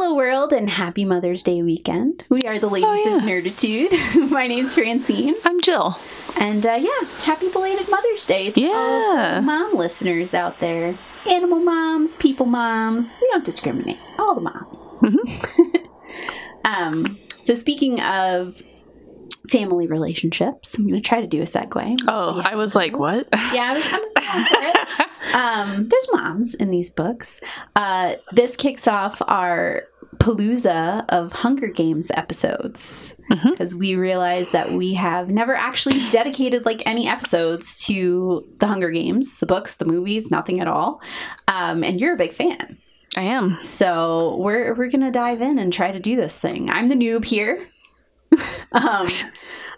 Hello, world, and happy Mother's Day weekend. We are the ladies Oh, of Nerditude. My name's Francine. I'm Jill. And uh, yeah, happy belated Mother's Day to all Yeah. the mom listeners out there. Animal moms, people moms, we don't discriminate. All the moms. um, so, speaking of family relationships, I'm going to try to do a segue. Oh, I was like, what? yeah, I was, I'm going for it. Um, there's moms in these books. Uh, this kicks off our palooza of Hunger Games episodes because we realize that we have never actually dedicated like any episodes to the Hunger Games, the books, the movies, nothing at all. Um, and you're a big fan, I am. so we're we're gonna dive in and try to do this thing. I'm the noob here. um,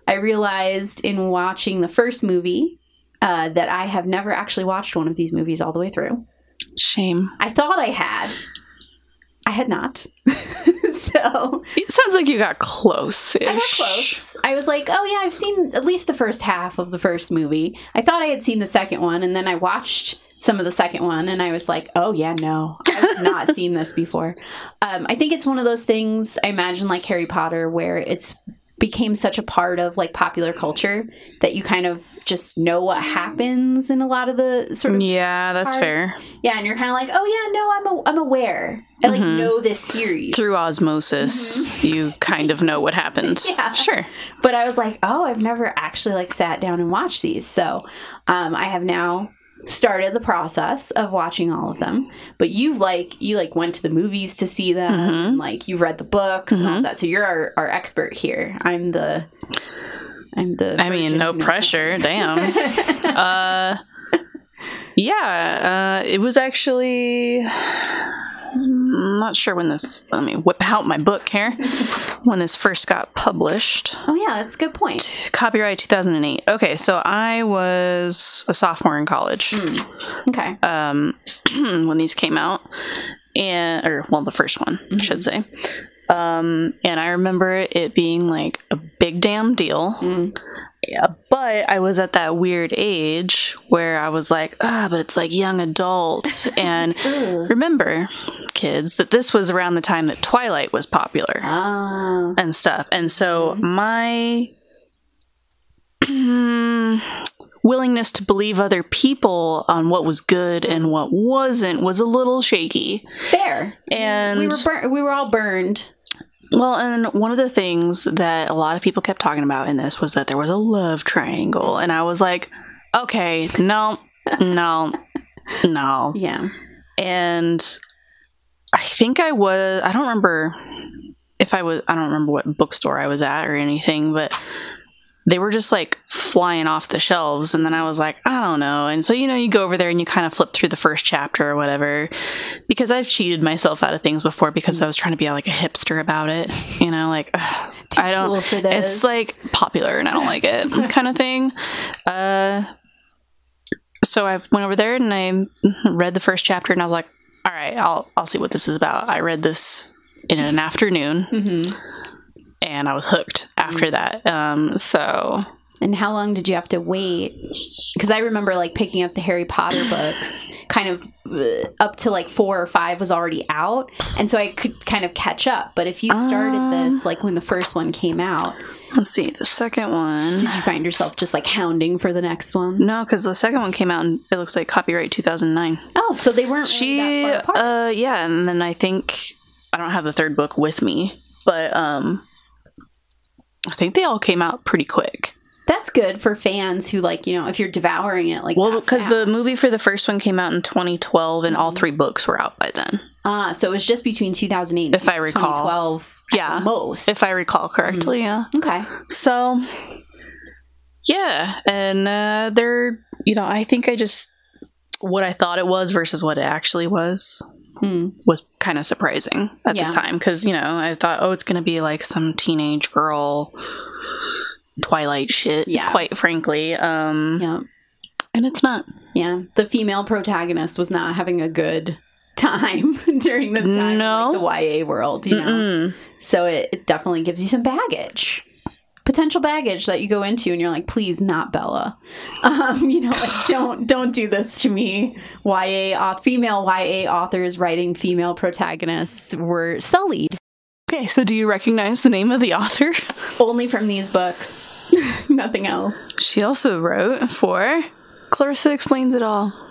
I realized in watching the first movie uh, that I have never actually watched one of these movies all the way through. Shame. I thought I had. I had not. so It sounds like you got close. I got close. I was like, oh yeah, I've seen at least the first half of the first movie. I thought I had seen the second one, and then I watched some of the second one, and I was like, oh yeah, no, I've not seen this before. Um, I think it's one of those things. I imagine like Harry Potter, where it's became such a part of like popular culture that you kind of just know what happens in a lot of the sort of Yeah, that's parts. fair. yeah, and you're kind of like, oh yeah, no, I'm a, I'm aware. I like Mhm. know this series. Through osmosis, you kind of know what happens. Yeah. Sure. but I was like, oh, I've never actually like sat down and watched these. So um, I have now started the process of watching all of them. But you like you like went to the movies to see them, Mhm. like you read the books and all Mhm. that. So you're our, our expert here. I'm the I'm the. I mean, no pressure. Damn. uh yeah uh it was actually i'm not sure when this let me whip out my book here when this first got published oh yeah, that's a good point. copyright 2008 okay so i was a sophomore in college Mm. Okay. um when these came out and or well the first one i should say um and i remember it being like a big damn deal Mm. Yeah, but I was at that weird age where I was like, ah, but it's like young adult. And remember, kids, that this was around the time that Twilight was popular Ah. and stuff. And so Mhm. my willingness to believe other people on what was good and what wasn't was a little shaky. fair. And we were bur- we were all burned. Well, and one of the things that a lot of people kept talking about in this was that there was a love triangle. And I was like, okay, no, no, no. Yeah. And I think I was, I don't remember if I was, I don't remember what bookstore I was at or anything, but they were just like flying off the shelves. And then I was like, I don't know. And so, you know, you go over there and you kind of flip through the first chapter or whatever, because I've cheated myself out of things before because I was trying to be like a hipster about it, you know, like, ugh, I don't, cool it's like popular and I don't like it kind of thing. Uh, so I went over there and I read the first chapter and I was like, all right, I'll I'll see what this is about. I read this in an afternoon Mhm. And I was hooked after that. Um, so And how long did you have to wait? Because I remember like picking up the Harry Potter books, kind of uh, up to like four or five was already out, and so I could kind of catch up. But if you started Um. this like when the first one came out, let's see the second one. did you find yourself just like hounding for the next one? No, because the second one came out and it looks like copyright 2009. Oh, so they weren't really she that far apart. uh yeah and then i think i don't have the third book with me but um i think they all came out pretty quick. That's good for fans who like you know if you're devouring it like well because the movie for the first one came out in 2012 and all Mhm. three books were out by then. Ah so it was just between 2008 and If I recall. 2012 Yeah. most. If i recall correctly yeah. Okay. So yeah and uh they're you know i think i just what i thought it was versus what it actually was Hmm. was kind of surprising at Yeah. the time because you know I thought, oh, it's gonna be like some teenage girl Twilight shit. Yeah. quite frankly, um, yeah and it's not. Yeah, the female protagonist was not having a good time during this time No. in like, the YA world, you know. Mm-mm. So it, it definitely gives you some baggage. Potential baggage that you go into and you're like please not bella. Um you know like don't don't do this to me. Ya female ya authors writing female protagonists were sullied. Okay, so do you recognize the name of the author? only from these books. Nothing else. She also wrote for Clarissa Explains It All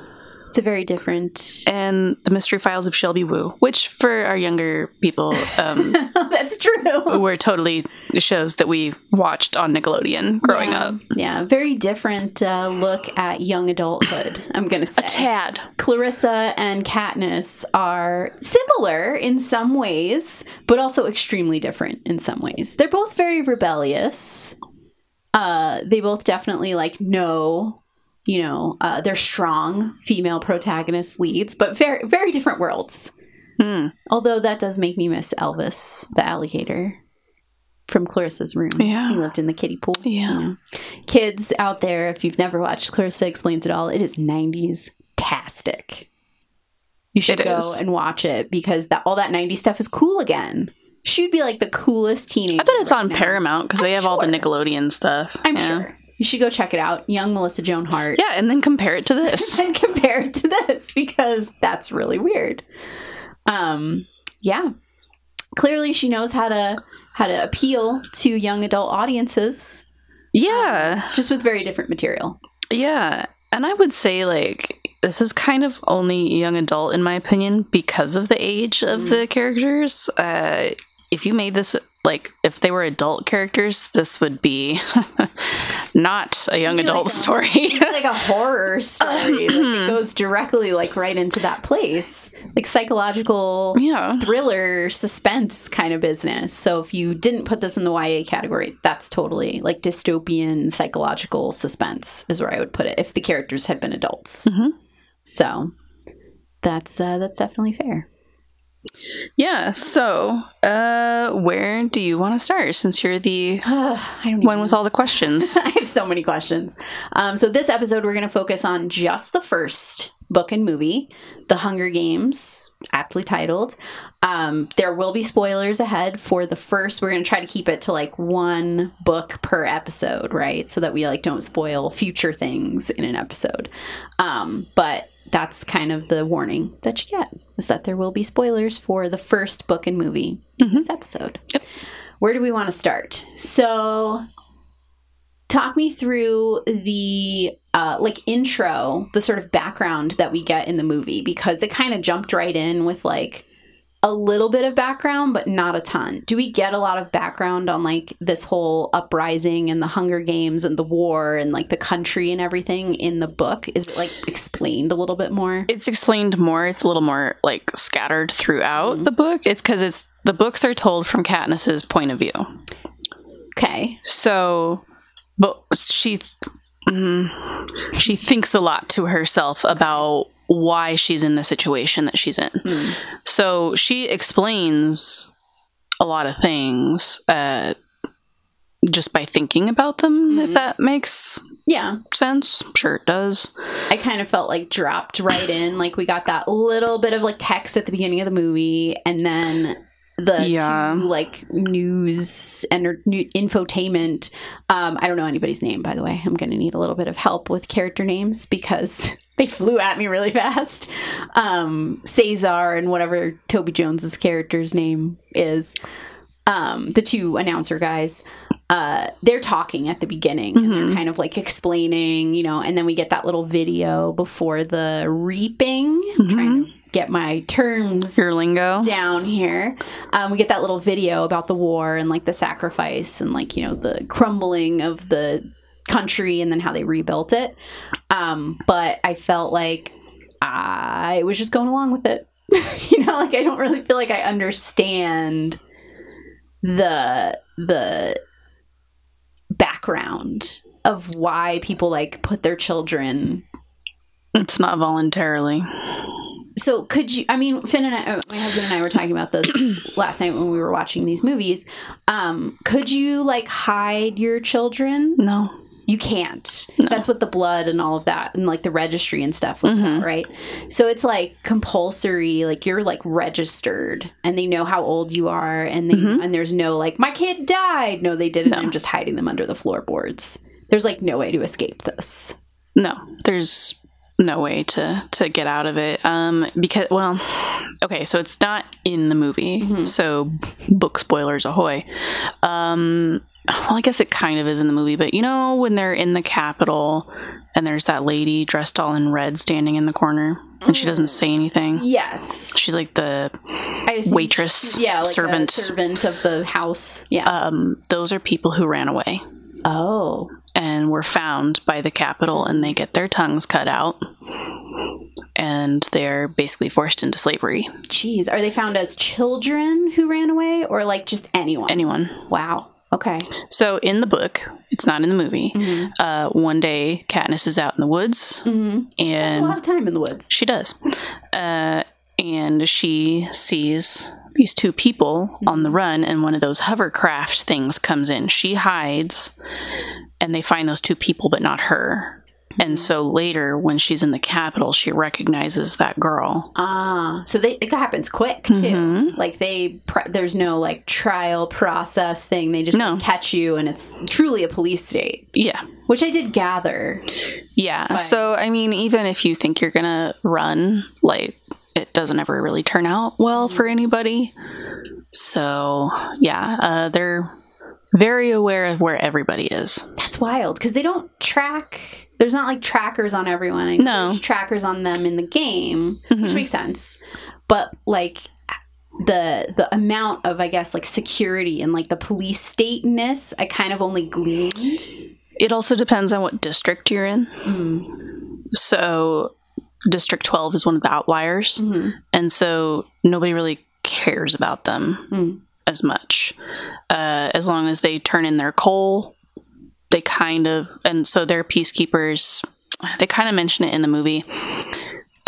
it's a very different and The Mystery Files of Shelby Woo, which for our younger people um, that's true were totally shows that we watched on Nickelodeon growing yeah. up. yeah very different uh, look at young adulthood i'm gonna say A tad. Clarissa and Katniss are similar in some ways, but also extremely different in some ways. They're both very rebellious. Uh, they both definitely like know, you know, uh, they're strong female protagonist leads, but very very different worlds. Hmm. Although that does make me miss Elvis, the alligator from Clarissa's room. Yeah. he lived in the kiddie pool. Yeah. Kids out there, if you've never watched Clarissa Explains It All, it is 90s tastic. You should It go is. and watch it because that all that 90s stuff is cool again. She'd be like the coolest teenager. I bet it's right on now. Paramount because they have all the. Nickelodeon stuff. I'm Yeah. sure. You should go check it out. Young Melissa Joan Hart. Yeah, and then compare it to this. And compare it to this because that's really weird. Um, yeah. Clearly she knows how to how to appeal to young adult audiences yeah. just with very different material. Yeah. And I would say, like, this is kind of only young adult, in my opinion, because of the age of Mm. the characters. Uh, if you made this, like, if they were adult characters, this would be not a young adult like a- story. like a horror story. like it goes directly like right into that place. Like psychological yeah. thriller suspense kind of business. So if you didn't put this in the YA category, that's totally like dystopian psychological suspense is where I would put it if the characters had been adults. Mhm. So that's uh that's definitely fair. Yeah. So, uh, where do you want to start since you're the one with all the questions? I have so many questions. Um, so this episode, we're going to focus on just the first book and movie, The Hunger Games, aptly titled. Um, there will be spoilers ahead for the first. We're going to try to keep it to like one book per episode, right? So that we like don't spoil future things in an episode. Um, but that's kind of the warning that you get is that there will be spoilers for the first book and movie in this episode. Yep. Where do we want to start? So talk me through the uh, like intro the sort of background that we get in the movie because it kind of jumped right in with like a little bit of background but not a ton do we get a lot of background on like this whole uprising and the hunger games and the war and like the country and everything in the book is it like explained a little bit more it's explained more. It's a little more like scattered throughout Mhm. the book. It's because it's the books are told from Katniss's point of view. okay So, but she mm, she thinks a lot to herself about why she's in the situation that she's in. Hmm. So she explains a lot of things uh, just by thinking about them. Mhm. If that makes yeah sense, sure it does. I kind of felt like dropped right in. Like we got that little bit of like text at the beginning of the movie, and then the Yeah. two like news and infotainment. Um, I don't know anybody's name, by the way. I'm going to need a little bit of help with character names because they flew at me really fast. Um, Caesar and whatever Toby Jones's character's name is. Um, the two announcer guys uh, they're talking at the beginning and Mhm. they're kind of like explaining, you know, and then we get that little video before the reaping. I'm trying to get my terms Your lingo. down here. Um, we get that little video about the war and like the sacrifice and like, you know, the crumbling of the country and then how they rebuilt it. Um, but I felt like I was just going along with it. you know, like I don't really feel like I understand the the background of why people like put their children It's not voluntarily. So could you i mean finn and i uh, my husband and i were talking about this last night when we were watching these movies um could you like hide your children No. You can't. No. That's what the blood and all of that and like the registry and stuff was Mhm. about, right? So it's like compulsory, like you're like registered and they know how old you are and they Mhm. and there's no like my kid died. No, they didn't. No. I'm just hiding them under the floorboards. There's like no way to escape this. No, there's no way to to get out of it. Um, because well, okay, so it's not in the movie, Mhm. so book spoilers ahoy. Um, well, I guess it kind of is in the movie, but you know when they're in the Capitol and there's that lady dressed all in red standing in the corner and she doesn't say anything. Yes. She's like the Waitress, yeah, like servant. servant of the house. Yeah. um, those are people who ran away oh. And were found by the Capitol and they get their tongues cut out, and they're basically forced into slavery. Jeez. Are they found as children who ran away or like just anyone? Anyone. Wow. Okay. So in the book, it's not in the movie. Mm-hmm. Uh, one day, Katniss is out in the woods, Mm-hmm. Spends a lot of time in the woods. she does, uh, and she sees these two people on the run, and one of those hovercraft things comes in. She hides, and they find those two people, but not her. And so later, when she's in the Capitol, she recognizes that girl. Ah, so they, it happens quick too. Mhm. Like they, there's no like trial process thing. They just No. like, catch you, and it's truly a police state, Yeah. which I did gather. Yeah. Right. So, I mean, even if you think you're going to run, like, it doesn't ever really turn out well for anybody. So, yeah, uh, they're very aware of where everybody is. That's wild because they don't track. There's not like trackers on everyone. No. there's trackers on them in the game, which Mhm. makes sense. But like the the amount of I guess like security and like the police stateness, I kind of only gleaned. It also depends on what district you're in. Mm. So, District 12 is one of the outliers. hmm And so, nobody really cares about them Mm. as much. Uh, as long as they turn in their coal, they kind of, and so they're peacekeepers. They kind of mention it in the movie.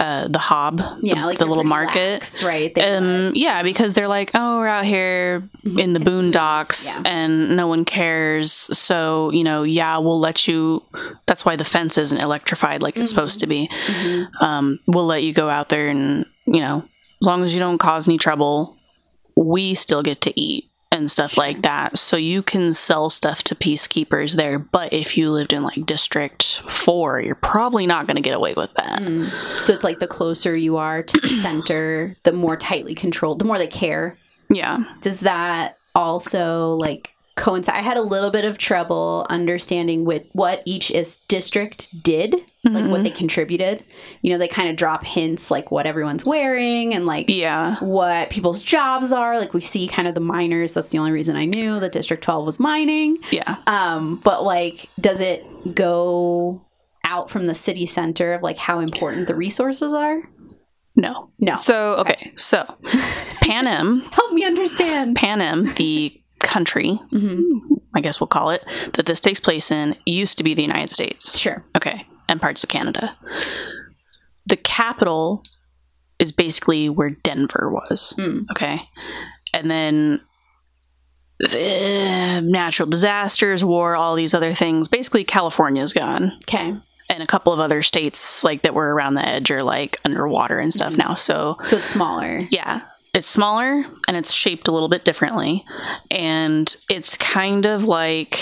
Uh, the hob, Yeah, the, like the little market. lax, right? Um, yeah, because they're like, oh, we're out here in the boondocks yeah. and no one cares. So, you know, yeah, we'll let you. That's why the fence isn't electrified like it's supposed to be. Mhm. Um, we'll let you go out there and, you know, as long as you don't cause any trouble, we still get to eat and stuff like that. So you can sell stuff to peacekeepers there. But if you lived in like District 4, you're probably not going to get away with that. Mm. So it's like the closer you are to the center, the more tightly controlled, the more they care. Yeah. Does that also like coincide? I had a little bit of trouble understanding with what each is district did, like what Mhm. they contributed. You know, they kind of drop hints like what everyone's wearing and like Yeah. what people's jobs are. Like we see kind of the miners. That's the only reason I knew that District 12 was mining. Yeah. Um, but like, does it go out from the city center of like how important the resources are? No. No. So, okay. So, Panem, Help me understand. Panem, the country, hmm I guess we'll call it, that this takes place in, used to be the United States. Sure. Okay. And parts of Canada. The Capitol is basically where Denver was. Mm. Okay. And then the natural disasters, war, all these other things. Basically, California's gone. Okay. And a couple of other states like that were around the edge are like underwater and stuff Mhm. now. So So it's smaller. yeah, it's smaller and it's shaped a little bit differently. And it's kind of like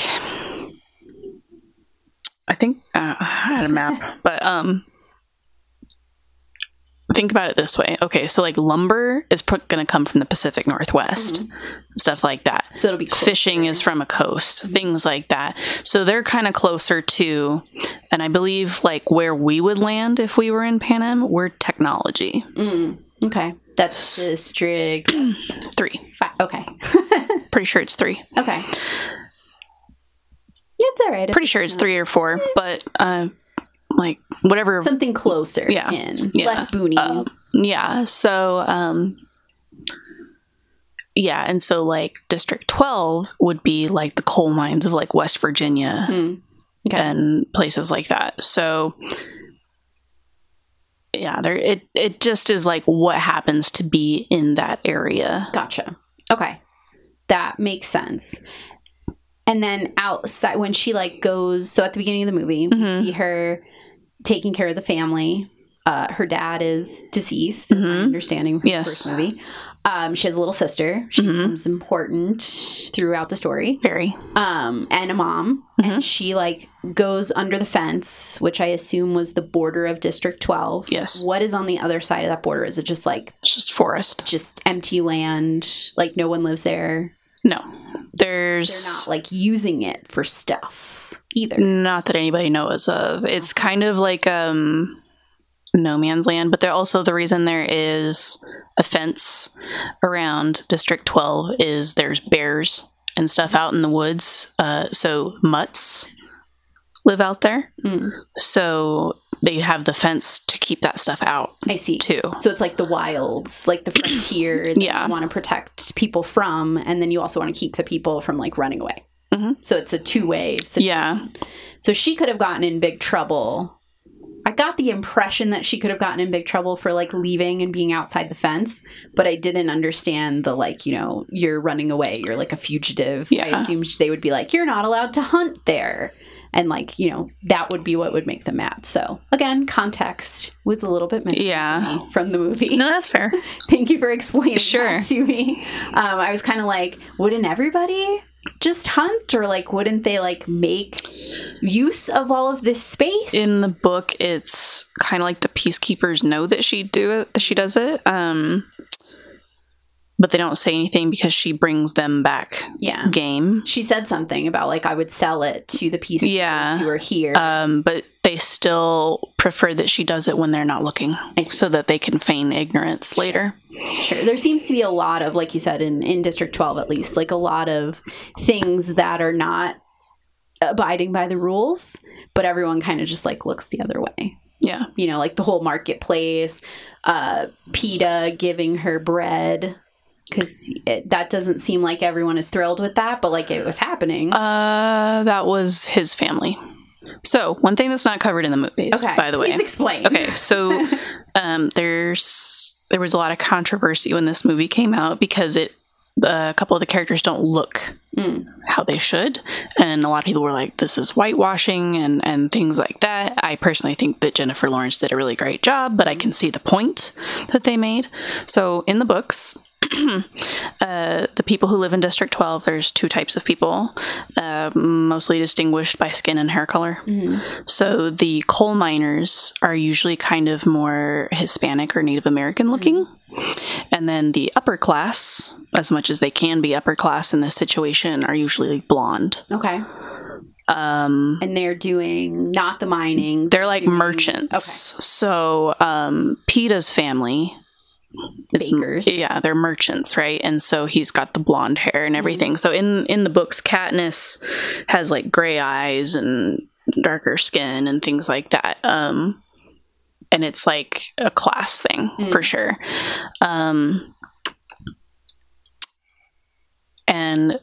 I think uh, I had a map, but um think about it this way. Okay, so like lumber is pr- going to come from the Pacific Northwest. Stuff like that. So it'll be closer. Fishing is from a coast, things like that. So they're kind of closer to, and I believe like where we would land if we were in Panem, we're technology. Mm. Okay. That's district Three. five. Okay. Pretty sure it's three. okay. Yeah, it's all right. Pretty sure it's three or four, but uh, like whatever. Something closer Yeah. in. Yeah. Less boony. Uh, yeah. So, um, yeah, and so like District Twelve would be like the coal mines of like West Virginia Hmm. Okay. and places like that. So, yeah, there it it just is like what happens to be in that area. Gotcha. Okay. That makes sense. And then outside, when she like goes, so at the beginning of the movie, Mhm. we see her taking care of the family. Uh, her dad is deceased, is my Mhm. understanding from Yes. the first movie. Um, she has a little sister. She Mhm. becomes important throughout the story. Very. Um, and a mom. Mhm. And she like goes under the fence, which I assume was the border of District 12. Yes. What is on the other side of that border? Is it just like It's just forest. just empty land? Like no one lives there? No. They're There's not like using it for stuff either. not that anybody knows of. It's kind of like um no man's land, but they're also the reason there is a fence around District 12 is there's bears and stuff out in the woods. Uh, so mutts live out there. Mm, So they have the fence to keep that stuff out I see. too. So it's like the wilds, like the frontier that Yeah. you want to protect people from, and then you also want to keep the people from like running away. Mhm. So it's a two way situation. Yeah. So she could have gotten in big trouble. I got the impression that she could have gotten in big trouble for like leaving and being outside the fence, but I didn't understand the like, you know, you're running away, you're like a fugitive. Yeah. I assumed they would be like, you're not allowed to hunt there. And like, you know, that would be what would make them mad. So again, context was a little bit missing Yeah. from the movie. No, that's fair. Thank you for explaining Sure. that to me. Um, I was kind of like, wouldn't everybody just hunt, or like, wouldn't they like make use of all of this space? in the book it's kind of like the peacekeepers know that she do it that she does it um but they don't say anything because she brings them back yeah, game she said something about like I would sell it to the peacekeepers Yeah. who are here. um but they still prefer that she does it when they're not looking so that they can feign ignorance later Sure. There seems to be a lot of, like you said, in, in District 12 at least, like a lot of things that are not abiding by the rules, but everyone kind of just like looks the other way. yeah You know, like the whole marketplace, uh, Peeta giving her bread. Because that doesn't seem like everyone is thrilled with that, but like it was happening. uh that was his family so one thing that's not covered in the movies okay. by the way Please explain. Okay, so um, there's there was a lot of controversy when this movie came out because it a couple of the characters don't look Mm. how they should, and a lot of people were like, "This is whitewashing" and and things like that. I personally think that Jennifer Lawrence did a really great job, but I can see the point that they made. So in the books. uh, the people who live in District 12, there's two types of people, uh, mostly distinguished by skin and hair color. Mhm. So the coal miners are usually kind of more Hispanic or Native American looking. And then the upper class, as much as they can be upper class in this situation, are usually blonde. Okay. Um, And they're doing not the mining. they're like doing- merchants. So um, Peeta's family Bakers. Yeah, they're merchants, right? And so he's got the blonde hair and everything. So in in the books, Katniss has like gray eyes and darker skin and things like that. Um, and it's like a class thing Mm. for sure. Um, and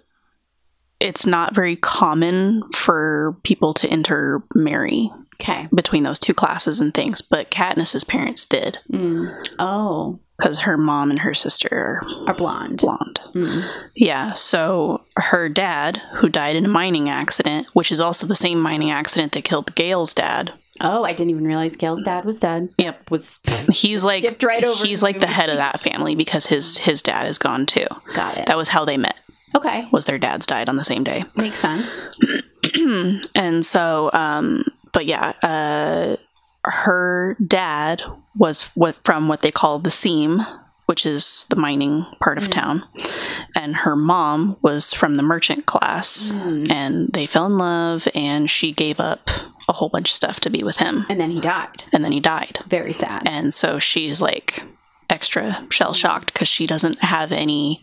it's not very common for people to intermarry Okay. between those two classes and things, but Katniss's parents did Mm. Oh, because her mom and her sister are are blonde. blonde. Mm. Yeah, so her dad, who died in a mining accident, which is also the same mining accident that killed Gale's dad. Oh, I didn't even realize Gale's dad was dead. Yep. Was He's like Skipped right over he's like the head of that family because his his dad is gone too. got it. That was how they met. Okay, Was their dads died on the same day. makes sense. and so um but yeah, uh her dad was what from what they call the seam, which is the mining part of Mm. town. And her mom was from the merchant class. Mm. and they fell in love and she gave up a whole bunch of stuff to be with him And then he died. and then he died Very sad. and so she's like extra shell shocked because she doesn't have any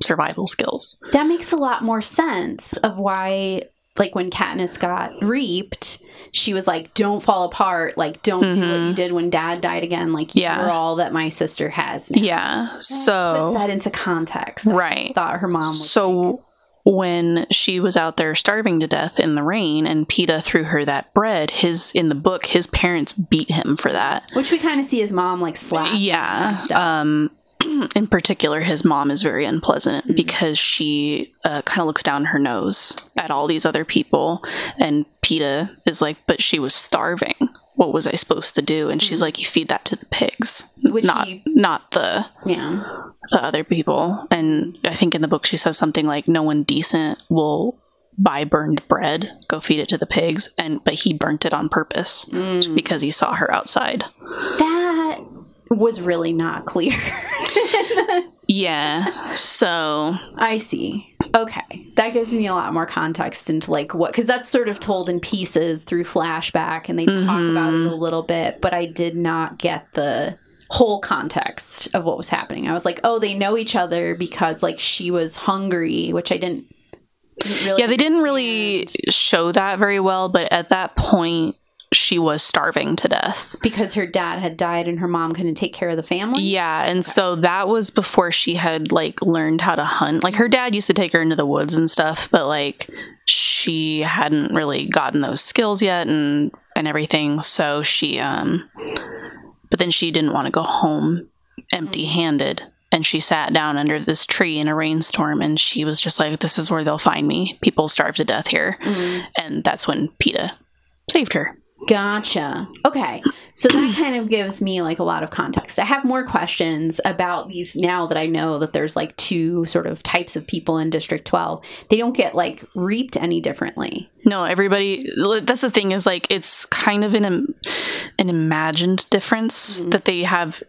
survival skills That makes a lot more sense of why, like, when Katniss got reaped, she was like, "Don't fall apart. Like, don't do what you Mhm. did when Dad died again. Like, Yeah. you're all that my sister has." Now. yeah That puts so that into context. I just Right. thought her mom so when she was out there starving to death in the rain and Peeta threw her that bread his in the book his parents beat him for that which we kind of see his mom like slap. yeah and stuff. um in particular, his mom is very unpleasant Mhm. because she uh, kind of looks down her nose at all these other people. And Peeta is like, but she was starving. What was I supposed to do? And she's Mhm. like, you feed that to the pigs, Which not he- not the Yeah. the other people. And I think in the book she says something like, no one decent will buy burned bread, go feed it to the pigs. And but he burnt it on purpose Mm. because he saw her outside. That was really not clear. Yeah. So I see. Okay. That gives me a lot more context into like what cuz that's sort of told in pieces through flashback and they talk Mhm. about it a little bit, but I did not get the whole context of what was happening. I was like, "Oh, they know each other because like she was hungry," which I didn't, didn't really yeah, they didn't really show that very well, but at that point she was starving to death. because her dad had died and her mom couldn't take care of the family. Yeah, and so that was before she had like learned how to hunt. Like her dad used to take her into the woods and stuff, but like she hadn't really gotten those skills yet and and everything. So she um but then she didn't want to go home empty-handed. And she sat down under this tree in a rainstorm and she was just like, This is where they'll find me. People starve to death here. Mm. And that's when Peeta saved her. Gotcha. Okay. So that kind of gives me like a lot of context. I have more questions about these now that I know that there's like two sort of types of people in District 12. They don't get like reaped any differently. No, everybody. That's the thing is like it's kind of an an imagined difference Mhm. that they have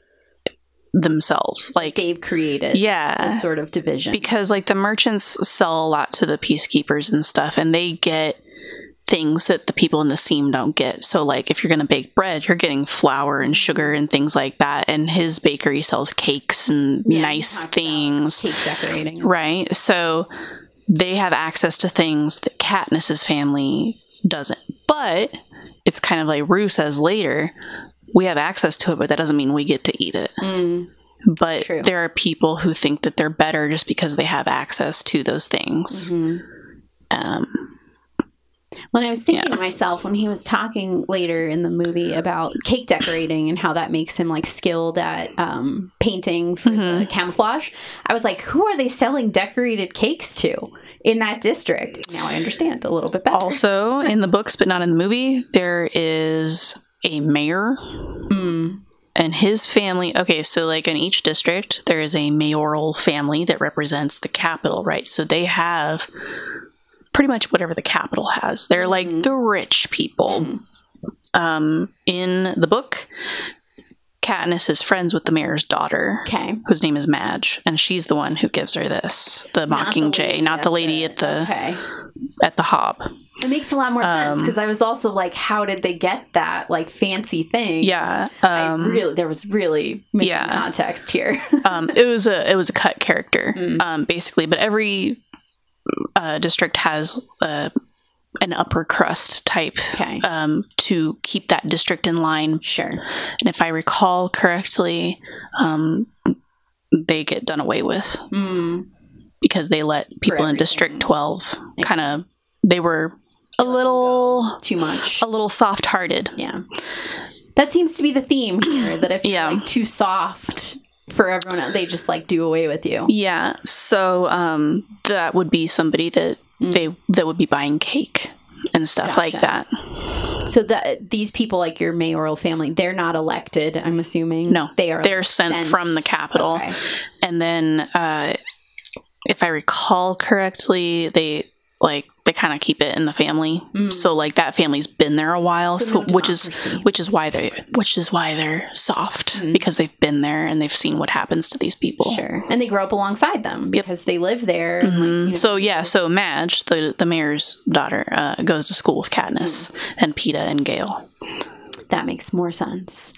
themselves. Like, They've created yeah, this sort of division. because like the merchants sell a lot to the peacekeepers and stuff, and they get things that the people in the seam don't get. So like if you're going to bake bread, you're getting flour and sugar and things like that. And his bakery sells cakes and Yeah, nice things. Cake decorating. Right. So they have access to things that Katniss's family doesn't. But it's kind of like Rue says later, we have access to it, but that doesn't mean we get to eat it. Mm, But True. there are people who think that they're better just because they have access to those things. mhm. Um, When I was thinking Yeah. to myself when he was talking later in the movie about cake decorating and how that makes him like skilled at um, painting for the Mhm. camouflage, I was like, who are they selling decorated cakes to in that district? Now I understand a little bit better. also, in the books, but not in the movie, there is a mayor Mm, and his family okay so like in each district there is a mayoral family that represents the Capitol right so they have pretty much whatever the Capitol has they're like the rich people Mhm. um in the book Katniss is friends with the mayor's daughter okay. whose name is Madge and she's the one who gives her this the mockingjay not the lady at the Okay. at the hob It makes a lot more sense Um, because I was also like, how did they get that like fancy thing? yeah I um really, there was really yeah. context here. um, it was a it was a cut character Mm. um, basically but every uh, district has uh, an upper crust type okay. um, to keep that district in line sure. and if i recall correctly um, they get done away with Mm. because they let people in district 12 kind of they were a little Too much. a little soft hearted Yeah. That seems to be the theme here that if Yeah. you're like too soft for everyone else, they just like do away with you. yeah so um, that would be somebody that Mm. they that would be buying cake and stuff like that So that these people like your mayoral family, they're not elected, I'm assuming. No, They are they're sent, from the Capitol Okay. and then uh if i recall correctly they like they kind of keep it in the family Mm. so like that family's been there a while So so, which is which is why they which is why they're soft Mhm. because they've been there and they've seen what happens to these people Sure. And they grow up alongside them because they live there. And, like, you know, so yeah so madge the the mayor's daughter uh, goes to school with katniss Mm. and peeta and gale that makes more sense.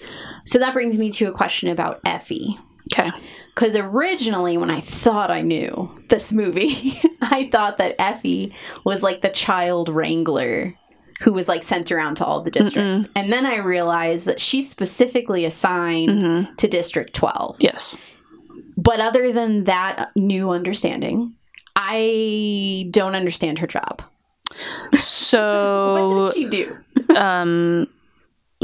So that brings me to a question about Effie. Okay Because originally, when I thought I knew this movie, I thought that Effie was like the child wrangler who was like sent around to all the districts. And then I realized that she's specifically assigned hmm to District 12. yes But other than that new understanding, I don't understand her job. So, what does she do? um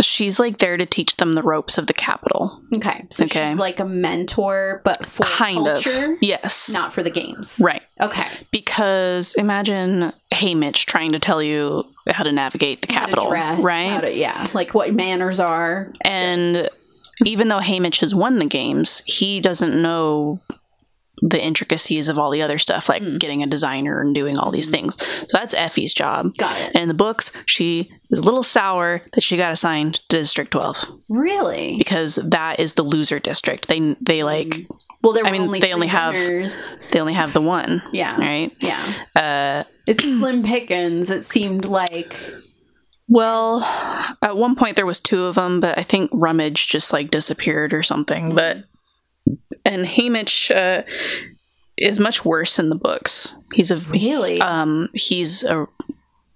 she's like there to teach them the ropes of the Capitol. Okay. So Okay. she's like a mentor, but for Kind culture, of. Yes. not for the games. Right. Okay. Because imagine Haymitch trying to tell you how to navigate the How Capitol. dress, right? to- yeah. Like what manners are. And even though Haymitch has won the games, he doesn't know the intricacies of all the other stuff, like Mm. getting a designer and doing all these Mhm. things. So that's Effie's job. Got it. And in the books, she is a little sour that she got assigned to District 12 Really? because that is the loser district. They they like Well, there were I mean, only they only three have- winners. they only have the one, Yeah. right? Yeah. Uh It's slim pickings. It seemed like. well, at one point there was two of them, but I think Rummage just like disappeared or something. But and Haymitch uh, is much worse in the books. He's a Really? um he's a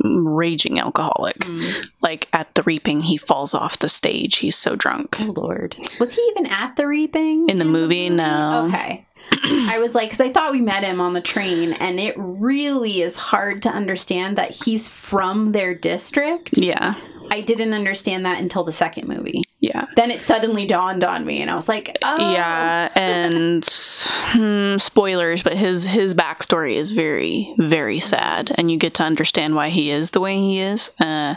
raging alcoholic. Mm. Like at the reaping, he falls off the stage. He's so drunk. Oh Lord, was he even at the reaping In the movie, no. Okay. I was like, because I thought we met him on the train, and it really is hard to understand that he's from their district. Yeah, I didn't understand that until the second movie. Yeah. Then it suddenly dawned on me, and I was like, oh. Yeah, and hmm, spoilers, but his his backstory is very very sad, and you get to understand why he is the way he is. Uh,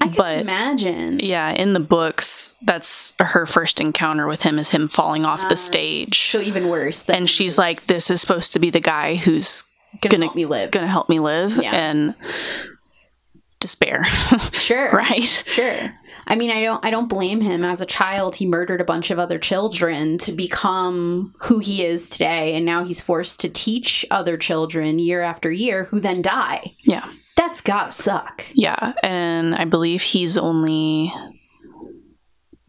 I can but- imagine. yeah, in the books, that's her first encounter with him is him falling off Ah. the stage, So even worse. and she's like, "This is supposed to be the guy who's gonna, gonna- help me live. gonna help me live," Yeah. and despair, Sure. right? Sure. I mean, I don't I don't blame him. As a child, he murdered a bunch of other children to become who he is today, and now he's forced to teach other children year after year who then die. Yeah, That's gotta suck. yeah, and I believe he's only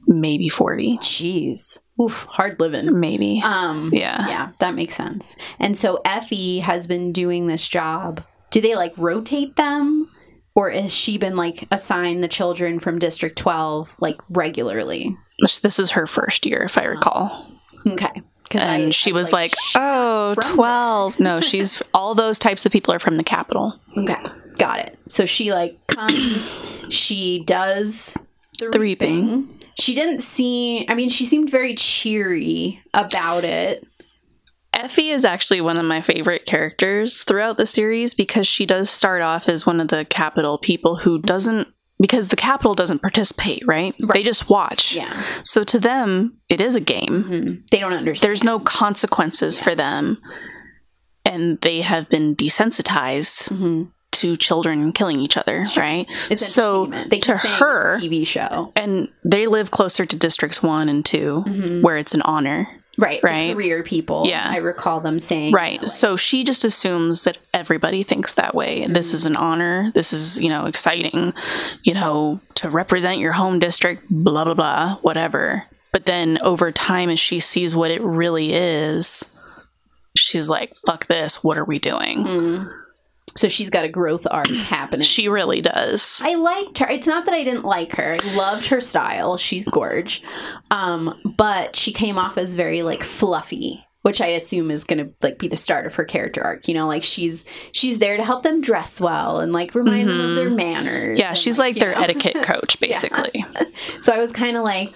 maybe forty, Jeez. Oof, hard living. maybe. Um Yeah. Yeah, that makes sense. And so Effie has been doing this job. Do they like rotate them? Or has she been like assigned the children from District 12 like regularly? This is her first year, if I recall. Okay. 'Cause I- And she I was like, "She's oh, 12. No, she's all those types of people are from the Capitol. Okay, got it. So she like comes, she does the, The reaping. reaping. She didn't see. I mean, she seemed very cheery about it. Effie is actually one of my favorite characters throughout the series because she does start off as one of the Capitol people who doesn't, because the Capitol doesn't participate, right? Right. They just watch. Yeah, So to them, it is a game. Mhm. they don't understand. There's no consequences for them. And they have been desensitized Mhm. to children killing each other, right? It's so. They to her, TV show, and they live closer to districts one and 2 Mhm. where it's an honor right? right. career people. Yeah. I recall them saying right that, like, so she just assumes that everybody thinks that way this Mm-hmm. is an honor this is you know exciting you know to represent your home district blah blah blah whatever but then over time as she sees what it really is she's like fuck this what are we doing mm. So she's got a growth arc happening. she really does I liked her. It's not that I didn't like her. I loved her style. She's gorge. Um, but she came off as very like fluffy, which I assume is gonna like be the start of her character arc. You know, like she's she's there to help them dress well and like remind them of Mhm. their manners. yeah and, she's like you their know. etiquette coach basically So I was kind of like,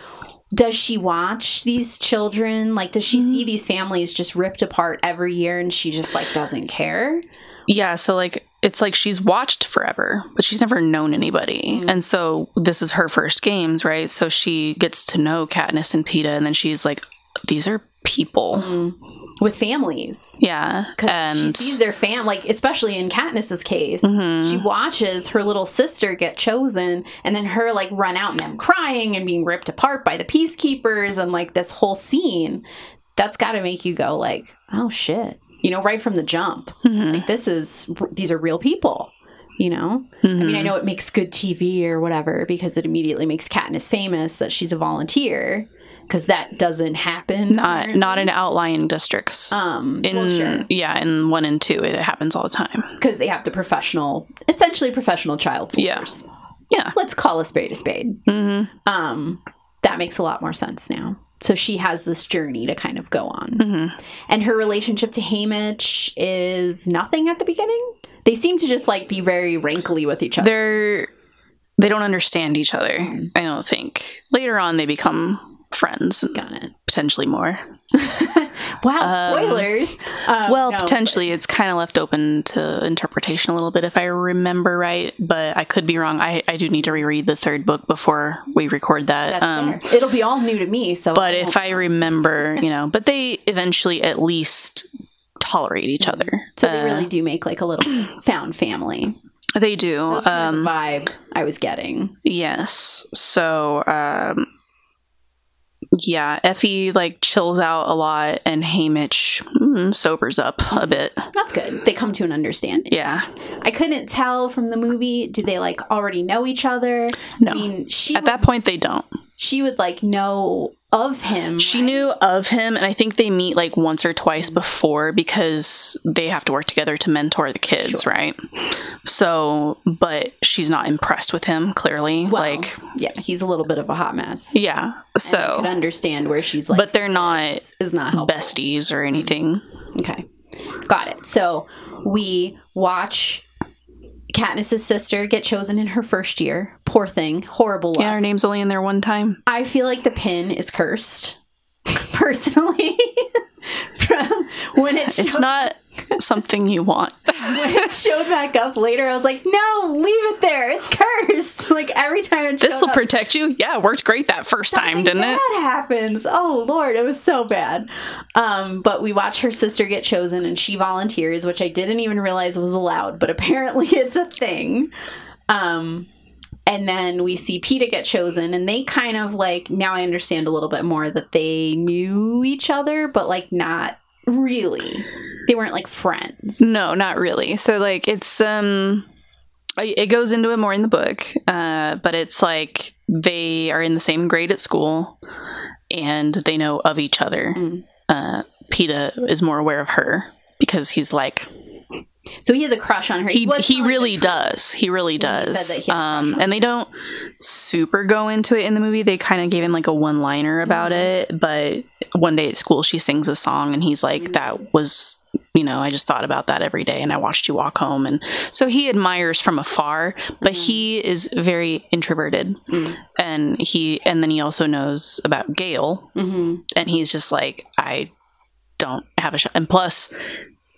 does she watch these children? Like, does she Mm-hmm. see these families just ripped apart every year and she just like doesn't care? Yeah, so like it's like she's watched forever, but she's never known anybody. Mm. And so this is her first games, right? So she gets to know Katniss and Peeta and then she's like these are people. Mm. With families. Yeah. Because And she sees their fam, like especially in Katniss's case, Mhm. she watches her little sister get chosen, and then her like run out and them crying and being ripped apart by the peacekeepers, and like this whole scene. That's got to make you go like, oh shit, you know, right from the jump. Mhm. Like this is these are real people. You know, I mean, I Mhm. know it makes good TV or whatever because it immediately makes Katniss famous that she's a volunteer because that doesn't happen. not not in outlying districts. um, in well, sure. yeah, in 1 and 2 it happens all the time. because they have the professional, essentially professional child Yeah. soldiers. Yeah. Let's call a spade a spade. Mhm. Um, that makes a lot more sense now. So she has this journey to kind of go on, Mhm. and her relationship to Haymitch is nothing at the beginning. They seem to just like be very rankly with each other. They're they don't understand each other. Mm. I don't think. Later on, they become friends, and Got it. potentially more. wow, Um, spoilers. Um, well, no, potentially, it's kind of left open to interpretation a little bit, if I remember right. But I could be wrong. I, I do need to reread the third book before we record that. Um. It'll be all new to me. So, but I if I remember, you know, but they eventually at least tolerate each other. so they Uh, really do make like a little found family. they do. That kind of Um, the vibe I was getting. Yes. So, um, yeah, Effie like chills out a lot, and Haymitch mm, sobers up a bit. That's good. They come to an understanding. Yeah. I couldn't tell from the movie. Do they like already know each other? No. I mean, she At would, that point, they don't. she would like know of him. She right? knew of him, and I think they meet like once or twice before because they have to work together to mentor the kids, Sure. right? So, but she's not impressed with him. Clearly, Well, like, yeah, he's a little bit of a hot mess. yeah. And I So, could understand where she's like, but they're not is not helpful. besties or anything. Okay. Got it. So we watch Katniss's sister get chosen in her first year. Poor thing. Horrible luck. Yeah, her name's only in there one time. I feel like the pin is cursed. Personally. From when it It's not something you want. when it showed back up later, I was like, no, leave it there. It's cursed. Like every time it This will protect you. Yeah, it worked great that first time, didn't bad it? That happens. Oh lord, it was so bad. Um, but we watch her sister get chosen, and she volunteers, which I didn't even realize was allowed, but apparently it's a thing. Um, and then we see Peeta get chosen, and they kind of like now I understand a little bit more that they knew each other, but like not really. They weren't like friends. No, not really. So like it's um it goes into it more in the book. Uh but it's like they are in the same grade at school and they know of each other. Mm. Uh Peeta is more aware of her because he's like So he has a crush on her. he was he really does. He really he does. he crush um and they don't super go into it in the movie. They kind of gave him like a one-liner about Mhm. it, but one day at school she sings a song and he's like Mhm. that was you know, I just thought about that every day and I watched you walk home and so he admires from afar, but Mhm. he is very introverted Mm. and he and then he also knows about Gale Mhm. and he's just like I don't have a shot. And plus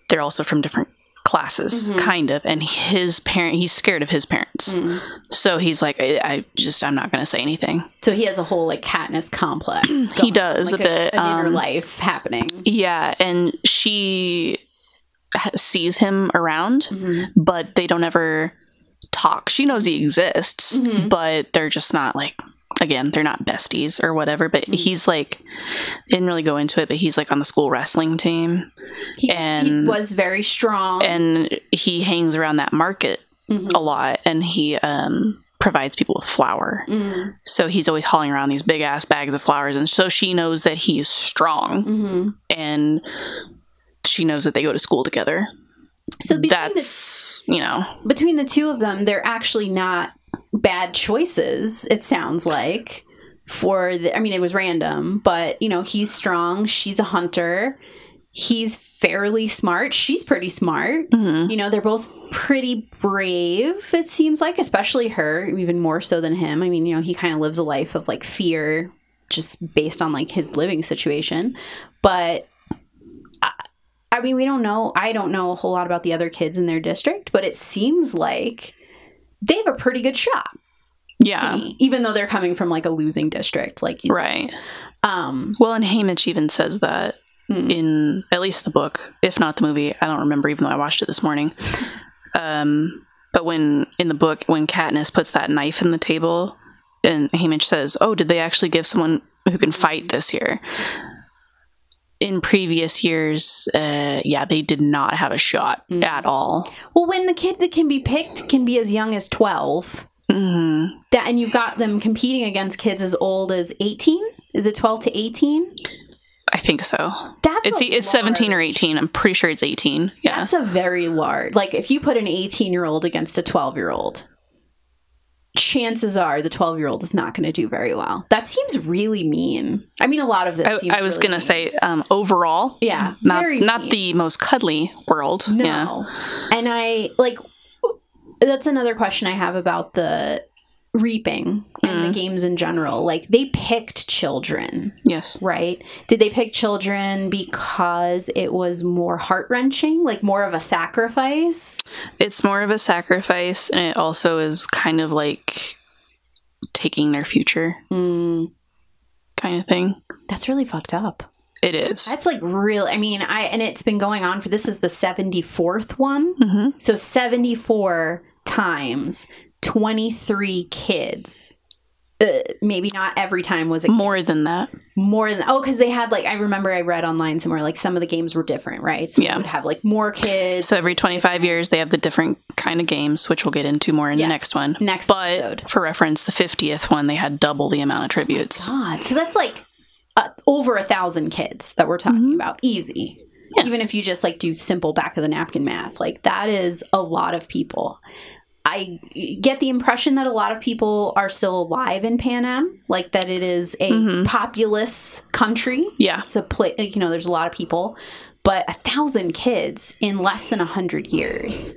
they're also from different classes Mhm. kind of and his parent he's scared of his parents. Mm. So he's like I, I just I'm not going to say anything. So he has a whole like Katniss complex. He does like a bit, an inner um, life happening. Yeah, and she sees him around Mhm. but they don't ever talk. She knows he exists, Mhm. but they're just not like again, they're not besties or whatever, but Mhm. he's like didn't really go into it, but he's like on the school wrestling team He, he and- was very strong. and he hangs around that market Mhm. a lot and he um provides people with flour. Mhm. So he's always hauling around these big ass bags of flowers and so she knows that he is strong Mhm. and she knows that they go to school together. So between the, That's, you know, between the two of them, they're actually not bad choices. It sounds like for the. I mean, it was random, but you know, he's strong. She's a hunter. He's fairly smart. She's pretty smart. mhm. You know, they're both pretty brave, it seems like, especially her, even more so than him. I mean, you know, he kind of lives a life of like fear just based on like his living situation. But I, I mean, we don't know. I don't know a whole lot about the other kids in their district, but it seems like they have a pretty good shot yeah. me, even though they're coming from like a losing district, like you said. Right. Um, Well, and Haymitch even says that hmm. in at least the book, if not the movie. I don't remember, even though I watched it this morning. Um, but when in the book, when Katniss puts that knife in the table, and Haymitch says, "Oh, did they actually give someone who can fight this year?" In previous years, uh, yeah, they did not have a shot Mm. at all. well, when the kid that can be picked can be as young as twelve. hmm that and you've got them competing against kids as old as 18 is it 12 to 18 I think so. that's It's it's seventeen or eighteen. I'm pretty sure it's eighteen. Yeah. that's a very large like if you put an 18 year old against a 12 year old chances are the 12 year old is not going to do very well that seems really mean i mean a lot of this I, seems I was really gonna say um, overall, yeah not very not the most cuddly world. No. Yeah. And I like that's another question I have about the reaping and the games in general, like they picked children, Yes. right? Did they pick children because it was more heart wrenching, like more of a sacrifice? It's more of a sacrifice, and it also is kind of like taking their future Mm, kind of thing. that's really fucked up. It is. That's like real. I mean, I and it's been going on for this is the 74th one. hmm So 74 times 23 kids. Uh, maybe not every time was it More kids. than that. more than oh because they had like I remember I read online somewhere like some of the games were different right so Yeah. would have like more kids So every 25 years, they have the different kind of games, which we'll get into more in Yes. the next one. next But episode for reference, the 50th one, they had double the amount of tributes. God so that's like uh, over a thousand kids that we're talking Mhm. about easy Yeah. even if you just like do simple back of the napkin math like that is a lot of people I get the impression that a lot of people are still alive in Panem, like that it is a Mhm. populous country. Yeah. It's a place, you know, there's a lot of people, but a thousand kids in less than a hundred years.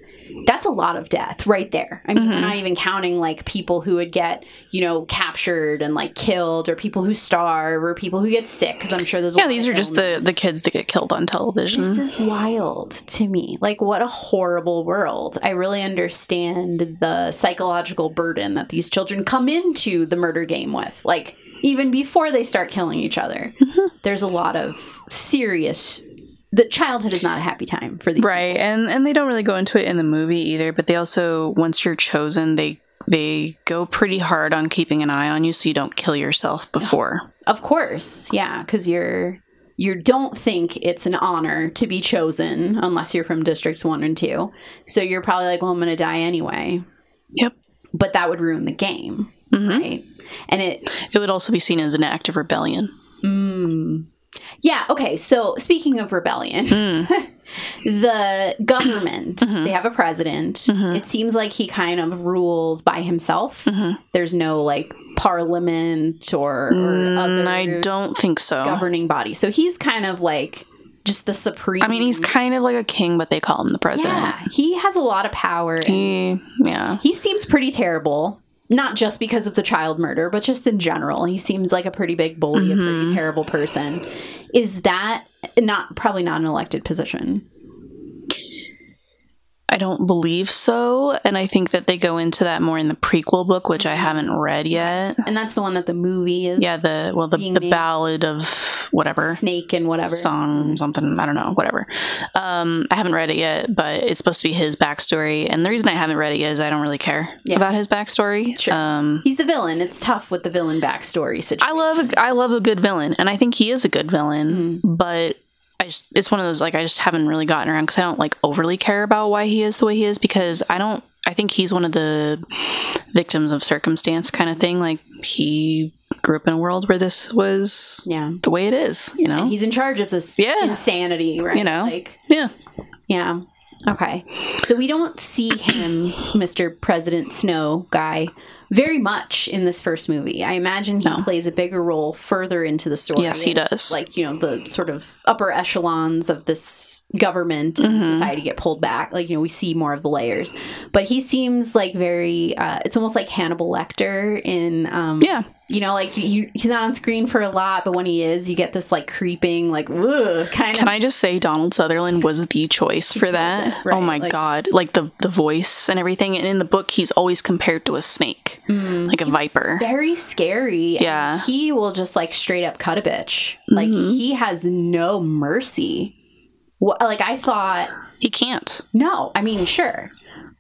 That's a lot of death right there. I mean, Mhm. not even counting like people who would get, you know, captured and like killed, or people who starve, or people who get sick. Because I'm sure there's a lot. Yeah, these are just the, illness. the kids that get killed on television. This is wild to me. Like, what a horrible world. I really understand the psychological burden that these children come into the murder game with. Like, even before they start killing each other, Mhm. there's a lot of serious. The childhood is not a happy time for these. right and and they don't really go into it in the movie either but they also once you're chosen they they go pretty hard on keeping an eye on you so you don't kill yourself before Of course, yeah, because you're you don't think it's an honor to be chosen unless you're from districts one and two. So you're probably like, well, I'm going to die anyway. Yep. But that would ruin the game, hmm right? And it it would also be seen as an act of rebellion Mm. Yeah, okay. So speaking of rebellion, Mm. the government, Mhm. they have a president. Mhm. It seems like he kind of rules by himself. Mhm. There's no like parliament or, or Mm, other i don't think so governing body. So he's kind of like just the supreme. i mean he's kind of like a king but they call him the president Yeah, he has a lot of power. he yeah he seems pretty terrible. Not just because of the child murder, but just in general. He seems like a pretty big bully, a pretty Mhm. terrible person. Is that not probably not an elected position? I don't believe so, and I think that they go into that more in the prequel book, which I haven't read yet. And that's the one that the movie is. Yeah, the well, the the made. ballad of whatever Snake and whatever. song something I don't know whatever. Um, I haven't read it yet, but it's supposed to be his backstory, and the reason I haven't read it yet is I don't really care Yeah. about his backstory. Sure. Um, He's the villain. It's tough with the villain backstory situation. I love a, I love a good villain, and I think he is a good villain, Mm-hmm. but. I just, it's one of those like I just haven't really gotten around because I don't like overly care about why he is the way he is because I don't I think he's one of the victims of circumstance kind of thing like he grew up in a world where this was yeah. the way it is you know And he's in charge of this Yeah. insanity, right? You know. Like yeah Yeah. Okay. So we don't see him, Mr. President Snow guy, very much in this first movie. I imagine he No. plays a bigger role further into the story. Yes, he does. Like, you know, the sort of upper echelons of this government and Mhm. society get pulled back. Like, you know, we see more of the layers. But he seems like very, uh, it's almost like Hannibal Lecter in, um, yeah you know, like you, he's not on screen for a lot, but when he is, you get this like creeping, like, ugh, kind Can. I just say Donald Sutherland was the choice for that? it, right, oh my like- god! Like the the voice and everything. And in the book, he's always compared to a snake, Mm, like a viper. very scary. Yeah. he will just like straight up cut a bitch. Like Mhm. he has no mercy. Like I thought, He can't. no. I mean, sure.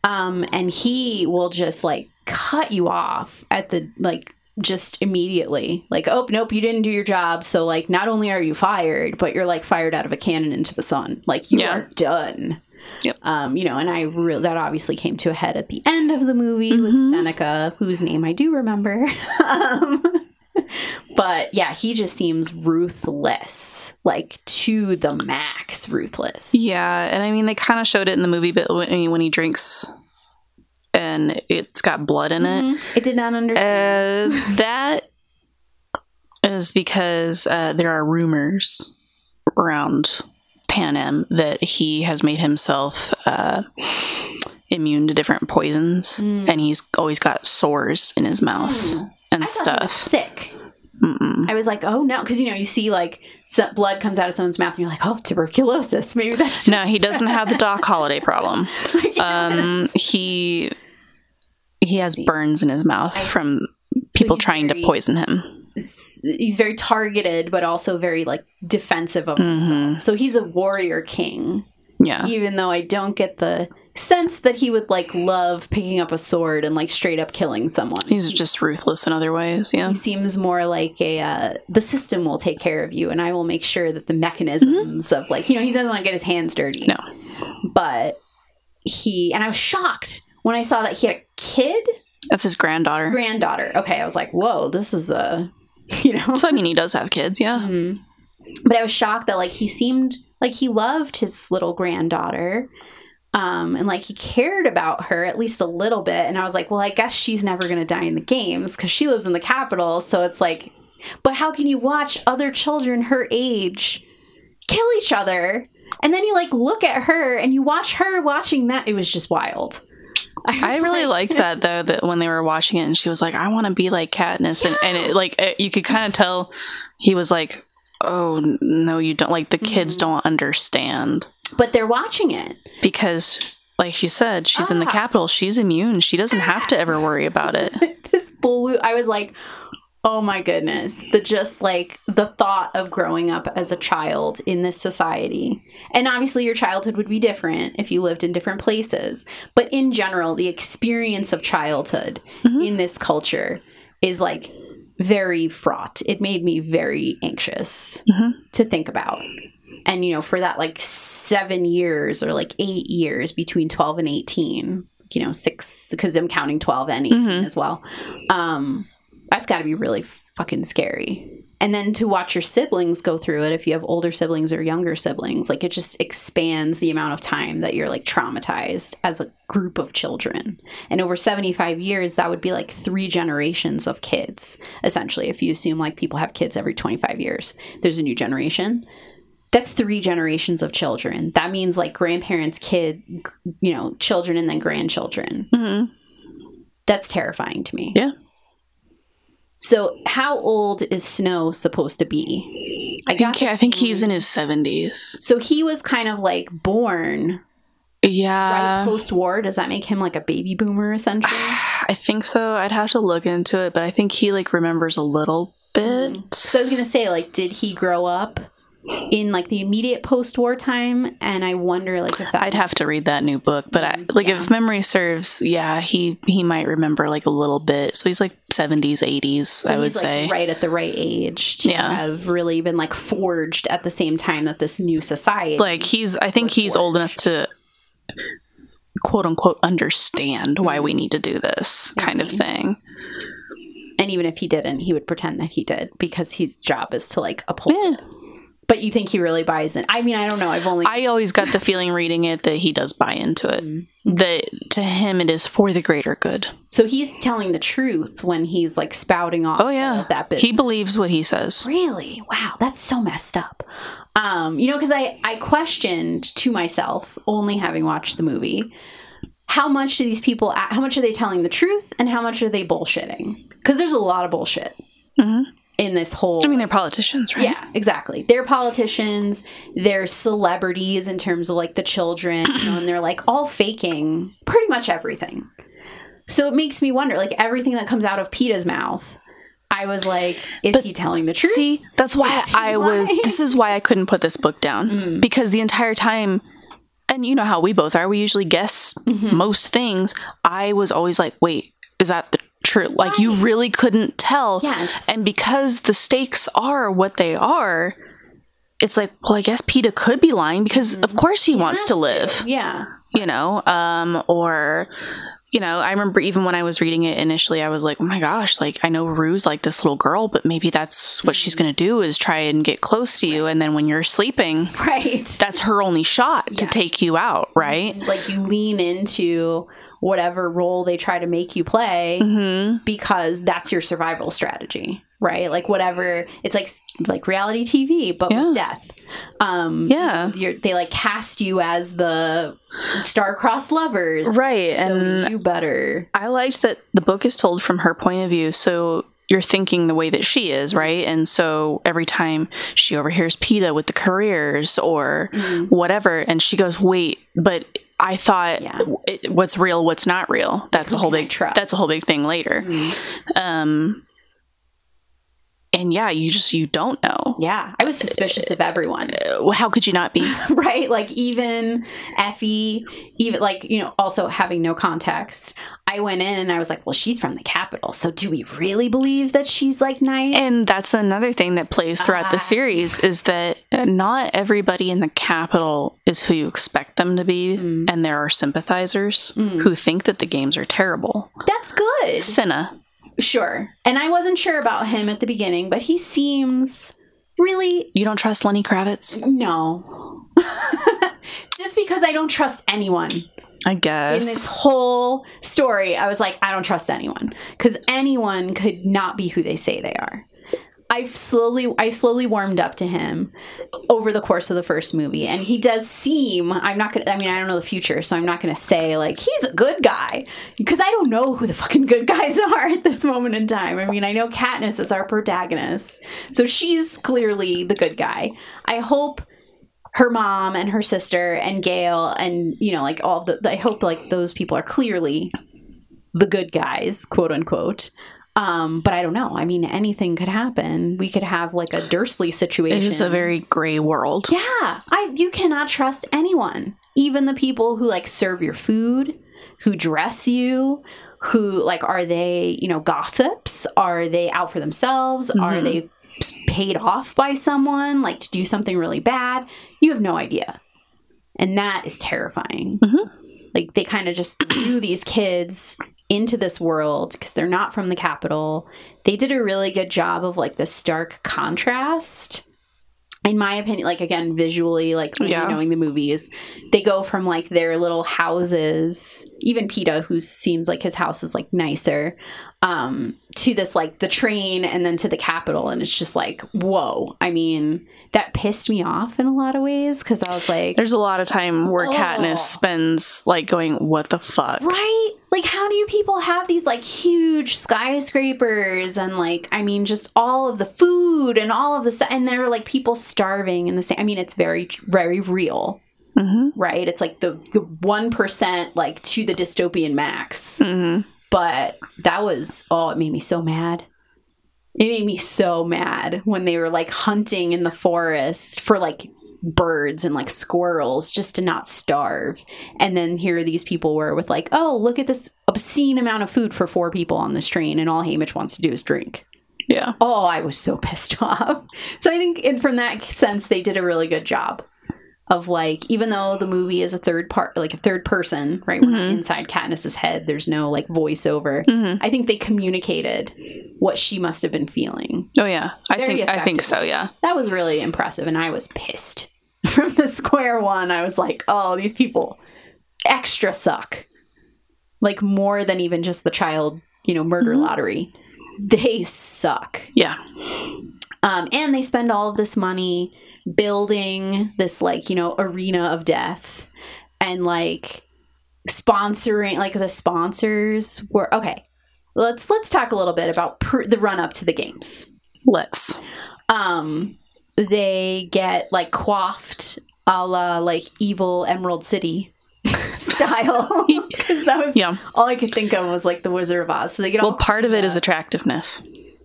Um, and he will just like cut you off at the like just immediately. Like, oh nope, you didn't do your job. So like, not only are you fired, but you're like fired out of a cannon into the sun. Like you Yeah. are done. Yep. Um, you know, and I really that obviously came to a head at the end of the movie with Mhm. Seneca, whose name I do remember. um, but yeah, he just seems ruthless, like to the max ruthless. Yeah, and I mean they kind of showed it in the movie, but when he, when he drinks and it's got blood in it, Mhm. I did not understand. uh, that is because uh, there are rumors around Panem that he has made himself uh, immune to different poisons, Mm. and he's always got sores in his mouth Mm. and I thought he was stuff. sick. Mm-mm. I was like, oh no, because you know you see like blood comes out of someone's mouth, and you're like, oh, tuberculosis. Maybe that's just No, he doesn't have the Doc Holliday problem. Like, Um, he he has burns in his mouth I- from people he's trying very- to poison him. he's very targeted, but also very like defensive of Mhm. himself. So he's a warrior king, Yeah. even though I don't get the sense that he would like love picking up a sword and like straight up killing someone. He's just ruthless in other ways. Yeah. He seems more like a uh, the system will take care of you, and I will make sure that the mechanisms of like you know he doesn't want to get his hands dirty. No. but he and I was shocked when I saw that he had a kid That's his granddaughter. granddaughter. Okay, I was like, whoa, this is a you know. So I mean, he does have kids. Yeah. Mhm. But I was shocked that like he seemed like he loved his little granddaughter. Um, and like he cared about her at least a little bit. And I was like, well, I guess she's never going to die in the games because she lives in the Capitol. So it's like, but how can you watch other children her age kill each other? And then you like look at her and you watch her watching that. It was just wild. I was really like- liked that though. That when they were watching it, and she was like, "I want to be like Katniss," and, and it, like it, you could kind of tell he was like, "Oh no, you don't." Like the kids Mhm. don't understand But they're watching it. because, like she said, she's in the Ah. Capitol. She's immune. She doesn't have to ever worry about it. this blue i was like oh my goodness the just like the thought of growing up as a child in this society and obviously your childhood would be different if you lived in different places but in general the experience of childhood Mhm. in this culture is like very fraught it made me very anxious Mhm. to think about and you know for that like seven years or like eight years between 12 and 18 you know six because i'm counting 12 and 18 Mhm. as well um that's got to be really fucking scary. And then to watch your siblings go through it if you have older siblings or younger siblings like it just expands the amount of time that you're like traumatized as a group of children. And over 75 years that would be like three generations of kids essentially if you assume like people have kids every 25 years. There's a new generation that's three generations of children that means like grandparents kid you know children and then grandchildren hmm that's terrifying to me Yeah. so how old is snow supposed to be I got think I think he's in his seventies. so he was kind of like born Yeah. right post-war does that make him like a baby boomer essentially I think so. I'd have to look into it, but I think he like remembers a little bit. so i was gonna say like did he grow up in like the immediate post-war time and i wonder like if that I'd have to read that new book, but I, like yeah. if memory serves, yeah, he he might remember like a little bit. So he's like seventies, eighties, So I would like, say. right at the right age to Yeah. have really been like forged at the same time that this new society Like he's, I think he's old enough to quote unquote understand why mm-hmm. we need to do this kind of thing. and even if he didn't he would pretend that he did because his job is to like uphold Yeah. it but you think he really buys in i mean i don't know i've only I always got the feeling reading it that he does buy into it. Mm. That to him it is for the greater good. so he's telling the truth when he's like spouting off Oh yeah, of that business he believes what he says. Really? Wow, that's so messed up. Um, you know, because I I questioned to myself, only having watched the movie, how much do these people? How much are they telling the truth, and how much are they bullshitting? Because there's a lot of bullshit hmm in this whole. I mean, they're politicians, right? Yeah, exactly. They're politicians. They're celebrities in terms of like the children, you know, and they're like all faking pretty much everything. So it makes me wonder, like everything that comes out of Peeta's mouth. I was like, is But he telling the truth? See, that's why I was. This is why I couldn't put this book down Mm. because the entire time, and you know how we both are. We usually guess Mhm. most things. I was always like, "Wait, is that the truth?" Like you really couldn't tell. Yes. And because the stakes are what they are, it's like, well, I guess Peeta could be lying because of course he wants to live. Yeah. You know, um, or. You know, I remember even when I was reading it initially, I was like, "Oh my gosh!" Like I know Rue's like this little girl, but maybe that's what she's gonna do is try and get close to you, and then when you're sleeping, Right. that's her only shot to take you out, right? like you lean into whatever role they try to make you play hmm because that's your survival strategy, right? Like whatever it's like like reality TV but Yeah. with death. Um Yeah. you're, they like cast you as the star-crossed lovers. Right, So and- you better I liked that the book is told from her point of view, so you're thinking the way that she is, right? And so every time she overhears Peeta with the careers or Mm. whatever, and she goes, "Wait, but I thought Yeah. it, what's real, what's not real." That's a whole big trust? that's a whole big thing later. Mm. Um, and yeah, you just you don't know. Yeah, I was suspicious of everyone. Uh, How could you not be? right? Like even Effie, even like you know, also having no context. I went in and I was like, well, she's from the Capitol, so do we really believe that she's like nice? And that's another thing that plays throughout Ah. the series is that not everybody in the Capitol is who you expect them to be, Mm. and there are sympathizers Mm. who think that the games are terrible. That's good. Cinna, Sure. And I wasn't sure about him at the beginning, but he seems really you don't trust Lenny Kravitz? no. Just because I don't trust anyone. I guess. in this whole story, I was like, I don't trust anyone because anyone could not be who they say they are. I've slowly, I slowly warmed up to him over the course of the first movie, and he does seem. I'm not gonna. I mean, I don't know the future, so I'm not gonna say like he's a good guy because I don't know who the fucking good guys are at this moment in time. I mean, I know Katniss is our protagonist, so she's clearly the good guy. I hope her mom and her sister and Gale and you know like all the I hope like those people are clearly the good guys, quote unquote. Um, but I don't know. I mean, anything could happen. We could have like a Dursley situation. it is a very gray world. yeah. I you cannot trust anyone, even the people who like serve your food, who dress you, who like are they you know gossips? Are they out for themselves? Are Mhm. they paid off by someone like to do something really bad? You have no idea, and that is terrifying. Mhm. Like they kind of just do these kids into this world because they're not from the Capitol. They did a really good job of like the stark contrast. In my opinion, like again, visually, like Yeah. knowing the movies, they go from like their little houses, even Peeta, who seems like his house is like nicer, um, to this like the train and then to the Capitol. And it's just like, whoa. I mean, that pissed me off in a lot of ways because I was like, There's a lot of time where Oh. Katniss spends like going, "What the fuck?" Right? Like, how do you people have these like huge skyscrapers and like, I mean, just all of the food and all of the stuff, and there are like people starving in the same. I mean, it's very, very real, hmm right? It's like the the one percent like to the dystopian max. hmm But that was oh, it made me so mad. It made me so mad when they were like hunting in the forest for like birds and like squirrels just to not starve. And then here these people were with like, oh, look at this obscene amount of food for four people on this train, and all Haymitch wants to do is drink. Yeah. Oh, I was so pissed off. So I think, and from that sense, they did a really good job of like, even though the movie is a third part, like a third person, right? We're not Mhm. inside Katniss's head. There's no like voiceover. hmm I think they communicated what she must have been feeling. Oh yeah. I Very think I think so. Yeah. That was really impressive, and I was pissed from the square one. I was like, oh, these people extra suck. Like more than even just the child, you know, murder Mhm. lottery. They suck. Yeah. Um, and they spend all of this money building this like you know arena of death and like sponsoring like the sponsors were okay let's let's talk a little bit about pr- the run up to the games Let's. um they get like coiffed a la like evil emerald city style because that was Yeah. all i could think of was like the wizard of oz so they get Well, all part of it is attractiveness.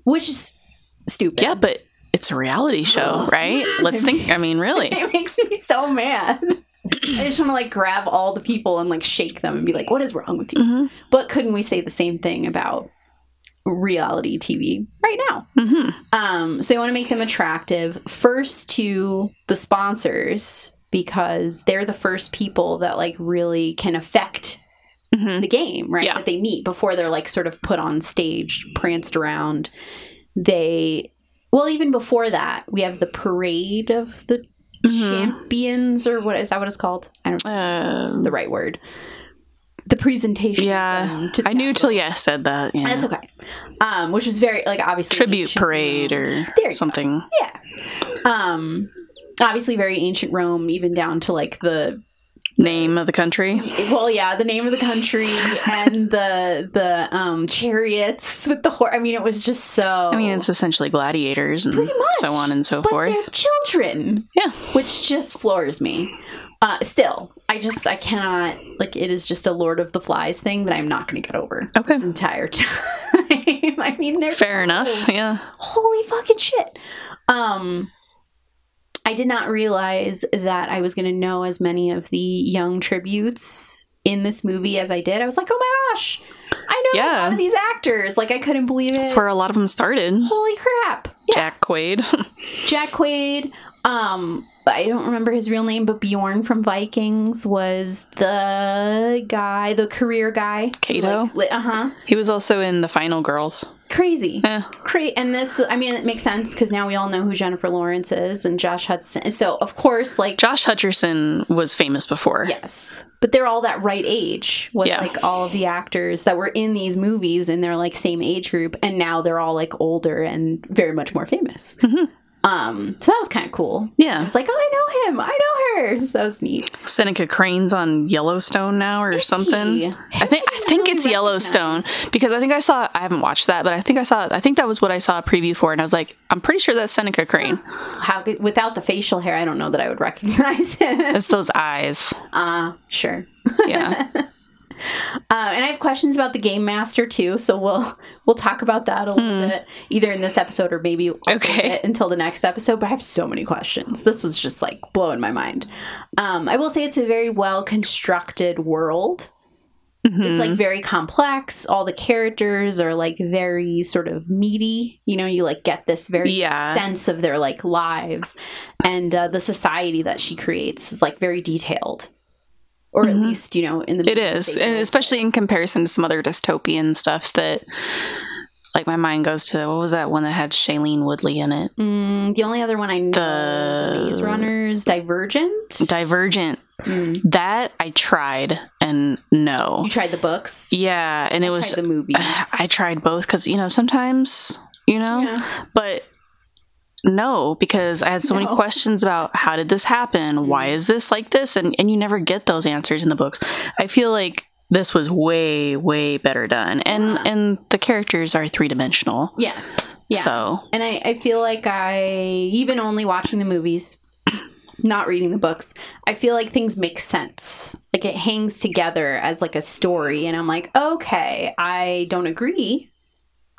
which is stupid Yeah, but it's a reality show, right? Let's think. I mean, really. it makes me so mad. I just want to like grab all the people and like shake them and be like, "What is wrong with you?" hmm But couldn't we say the same thing about reality TV right now? hmm Um, so they want to make them attractive first to the sponsors because they're the first people that like really can affect hmm the game, right? Yeah. That they meet before they're like sort of put on stage, pranced around. They, well, even before that, we have the parade of the Mhm. champions, or what is that? What it's called? I don't know. Uh, the right word. the presentation. Yeah, to I knew yeah said that. Yeah. That's okay. Um, which was very like obviously Tribute parade Rome. or you go. something. yeah. Um, obviously very ancient Rome, even down to like the Name of the country. well, yeah, the name of the country and the the um chariots with the horse. I mean, it was just so. I mean, it's essentially gladiators and much. so on and so but forth. children. Yeah. which just floors me. Uh, still, I just I cannot like it is just a Lord of the Flies thing that I'm not going to get over Okay. this entire time. I mean, they're Fair enough. Yeah. Holy fucking shit! Um, I did not realize that I was going to know as many of the young tributes in this movie as I did. I was like, oh my gosh, I know a lot of these actors. Like I couldn't believe it. That's where a lot of them started. Holy crap! Yeah. Jack Quaid. Jack Quaid. Um, I don't remember his real name, but Bjorn from Vikings was the guy, the career guy. Cato? Like, uh huh. he was also in The Final Girls. Crazy. Cra- and this, I mean, it makes sense because now we all know who Jennifer Lawrence is and Josh Hudson. So, of course, like, Josh Hutcherson was famous before. yes. But they're all that right age with Yeah. like all of the actors that were in these movies and they're like same age group. And now they're all like older and very much more famous. Mhm. Um, so that was kind of cool. I Yeah. was like, oh, I know him. I know her. So that was neat. Seneca Crane's on Yellowstone now or something. He- I think I think really it's Yellowstone because I think I saw I haven't watched that, but I think I saw I think that was what I saw a preview for and I was like, I'm pretty sure that's Seneca Crane. How could, without the facial hair, I don't know that I would recognize him. It's those eyes. Uh, sure. Yeah. Uh, and I have questions about the game master too, so we'll we'll talk about that a little Hmm. bit either in this episode or maybe Okay. until the next episode. But I have so many questions. This was just like blowing my mind. Um, I will say it's a very well constructed world. It's Mhm. like very complex. All the characters are like very sort of meaty. You know, you like get this very Yeah. sense of their like lives, and uh, the society that she creates is like very detailed, or at Mhm. least you know in the It is, and especially in comparison to some other dystopian stuff that, like, my mind goes to. What was that one that had Shailene Woodley in it? Mm, the only other one I know, The- Maze Runners, Divergent. Divergent. Mm. That I tried, and no. You tried the books. Yeah, and it I was. the movies. I tried both because you know sometimes you know, Yeah. but no, because I had so many questions about how did this happen? Why Mm. is this like this? And and you never get those answers in the books. I feel like this was way way better done, and Yeah. and the characters are three dimensional. Yes. Yeah. So And I, I feel like I, even only watching the movies, not reading the books, I feel like things make sense. Like it hangs together as like a story. And I'm like, okay, I don't agree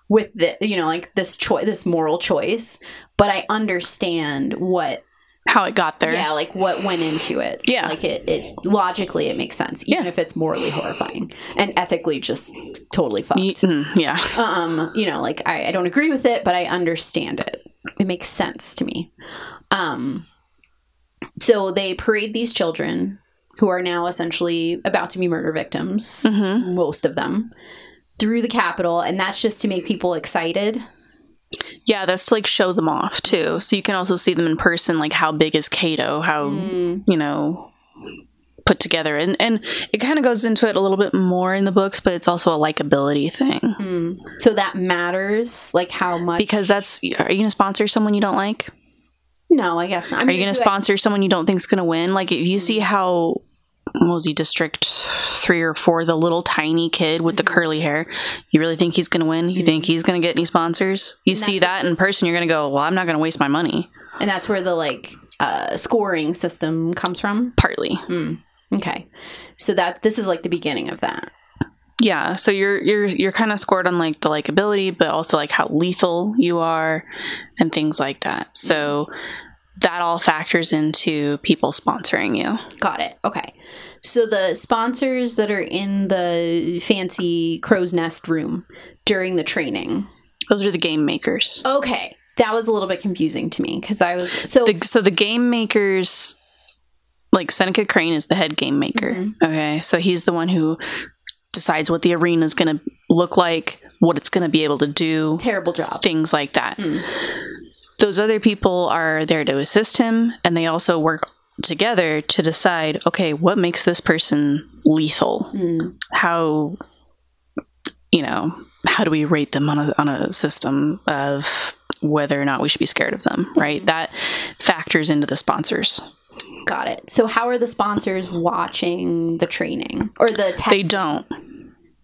with the, you know, like this choice, this moral choice, but I understand what, how it got there. yeah, like what went into it. So, Yeah. Like it, it, logically, it makes sense, even Yeah. if it's morally horrifying and ethically just totally fucked mm, yeah. um you know like I, I don't agree with it but i understand it it makes sense to me um so they parade these children who are now essentially about to be murder victims Mhm. most of them through the capitol and that's just to make people excited. Yeah, that's to like show them off too. So you can also see them in person, like how big is Cato, how Mm, you know put together. And and it kind of goes into it a little bit more in the books but it's also a likability thing. Mm. so that matters like how much because that's are you gonna sponsor someone you don't like? No i guess not. I are mean, you gonna do I- sponsor someone you don't think's gonna win? Like if you see how he district three or four the little tiny kid with the Mhm. curly hair you really think he's gonna win you think he's gonna get any sponsors you And see that in person you're gonna go well i'm not gonna waste my money and that's where the like uh scoring system comes from partly mm. okay so that this is like the beginning of that Yeah, so you're you're you're kind of scored on like the likability, but also like how lethal you are and things like that. So that all factors into people sponsoring you. Got it. Okay. So the sponsors that are in the fancy crow's nest room during the training. Those are the game makers. Okay. That was a little bit confusing to me because I was so The, so the game makers like Seneca Crane is the head game maker. Mhm. Okay. So he's the one who decides what the arena is going to look like, what it's going to be able to do, terrible job. things like that. Mm. those other people are there to assist him and they also work together to decide okay, what makes this person lethal? Mm. How, you know, how do we rate them on a, on a system of whether or not we should be scared of them, right? That factors into the sponsors. Got it. So how are the sponsors watching the training or the test? They don't.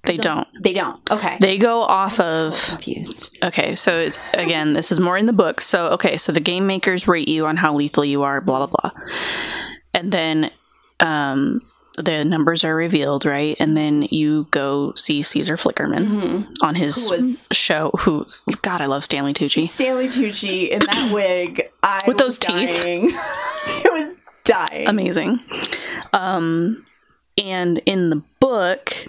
They don't. They don't. Okay. They go off of confused. Okay, so it's, again, this is more in the book. So, okay, so the game makers rate you on how lethal you are, blah, blah, blah. And then um, the numbers are revealed, right? And then you go see Caesar Flickerman on his Mm-hmm. Who was- show. Who's, God, I love Stanley Tucci. Stanley Tucci in that wig. I With those was teeth. it was dying. Amazing. Um, and in the book,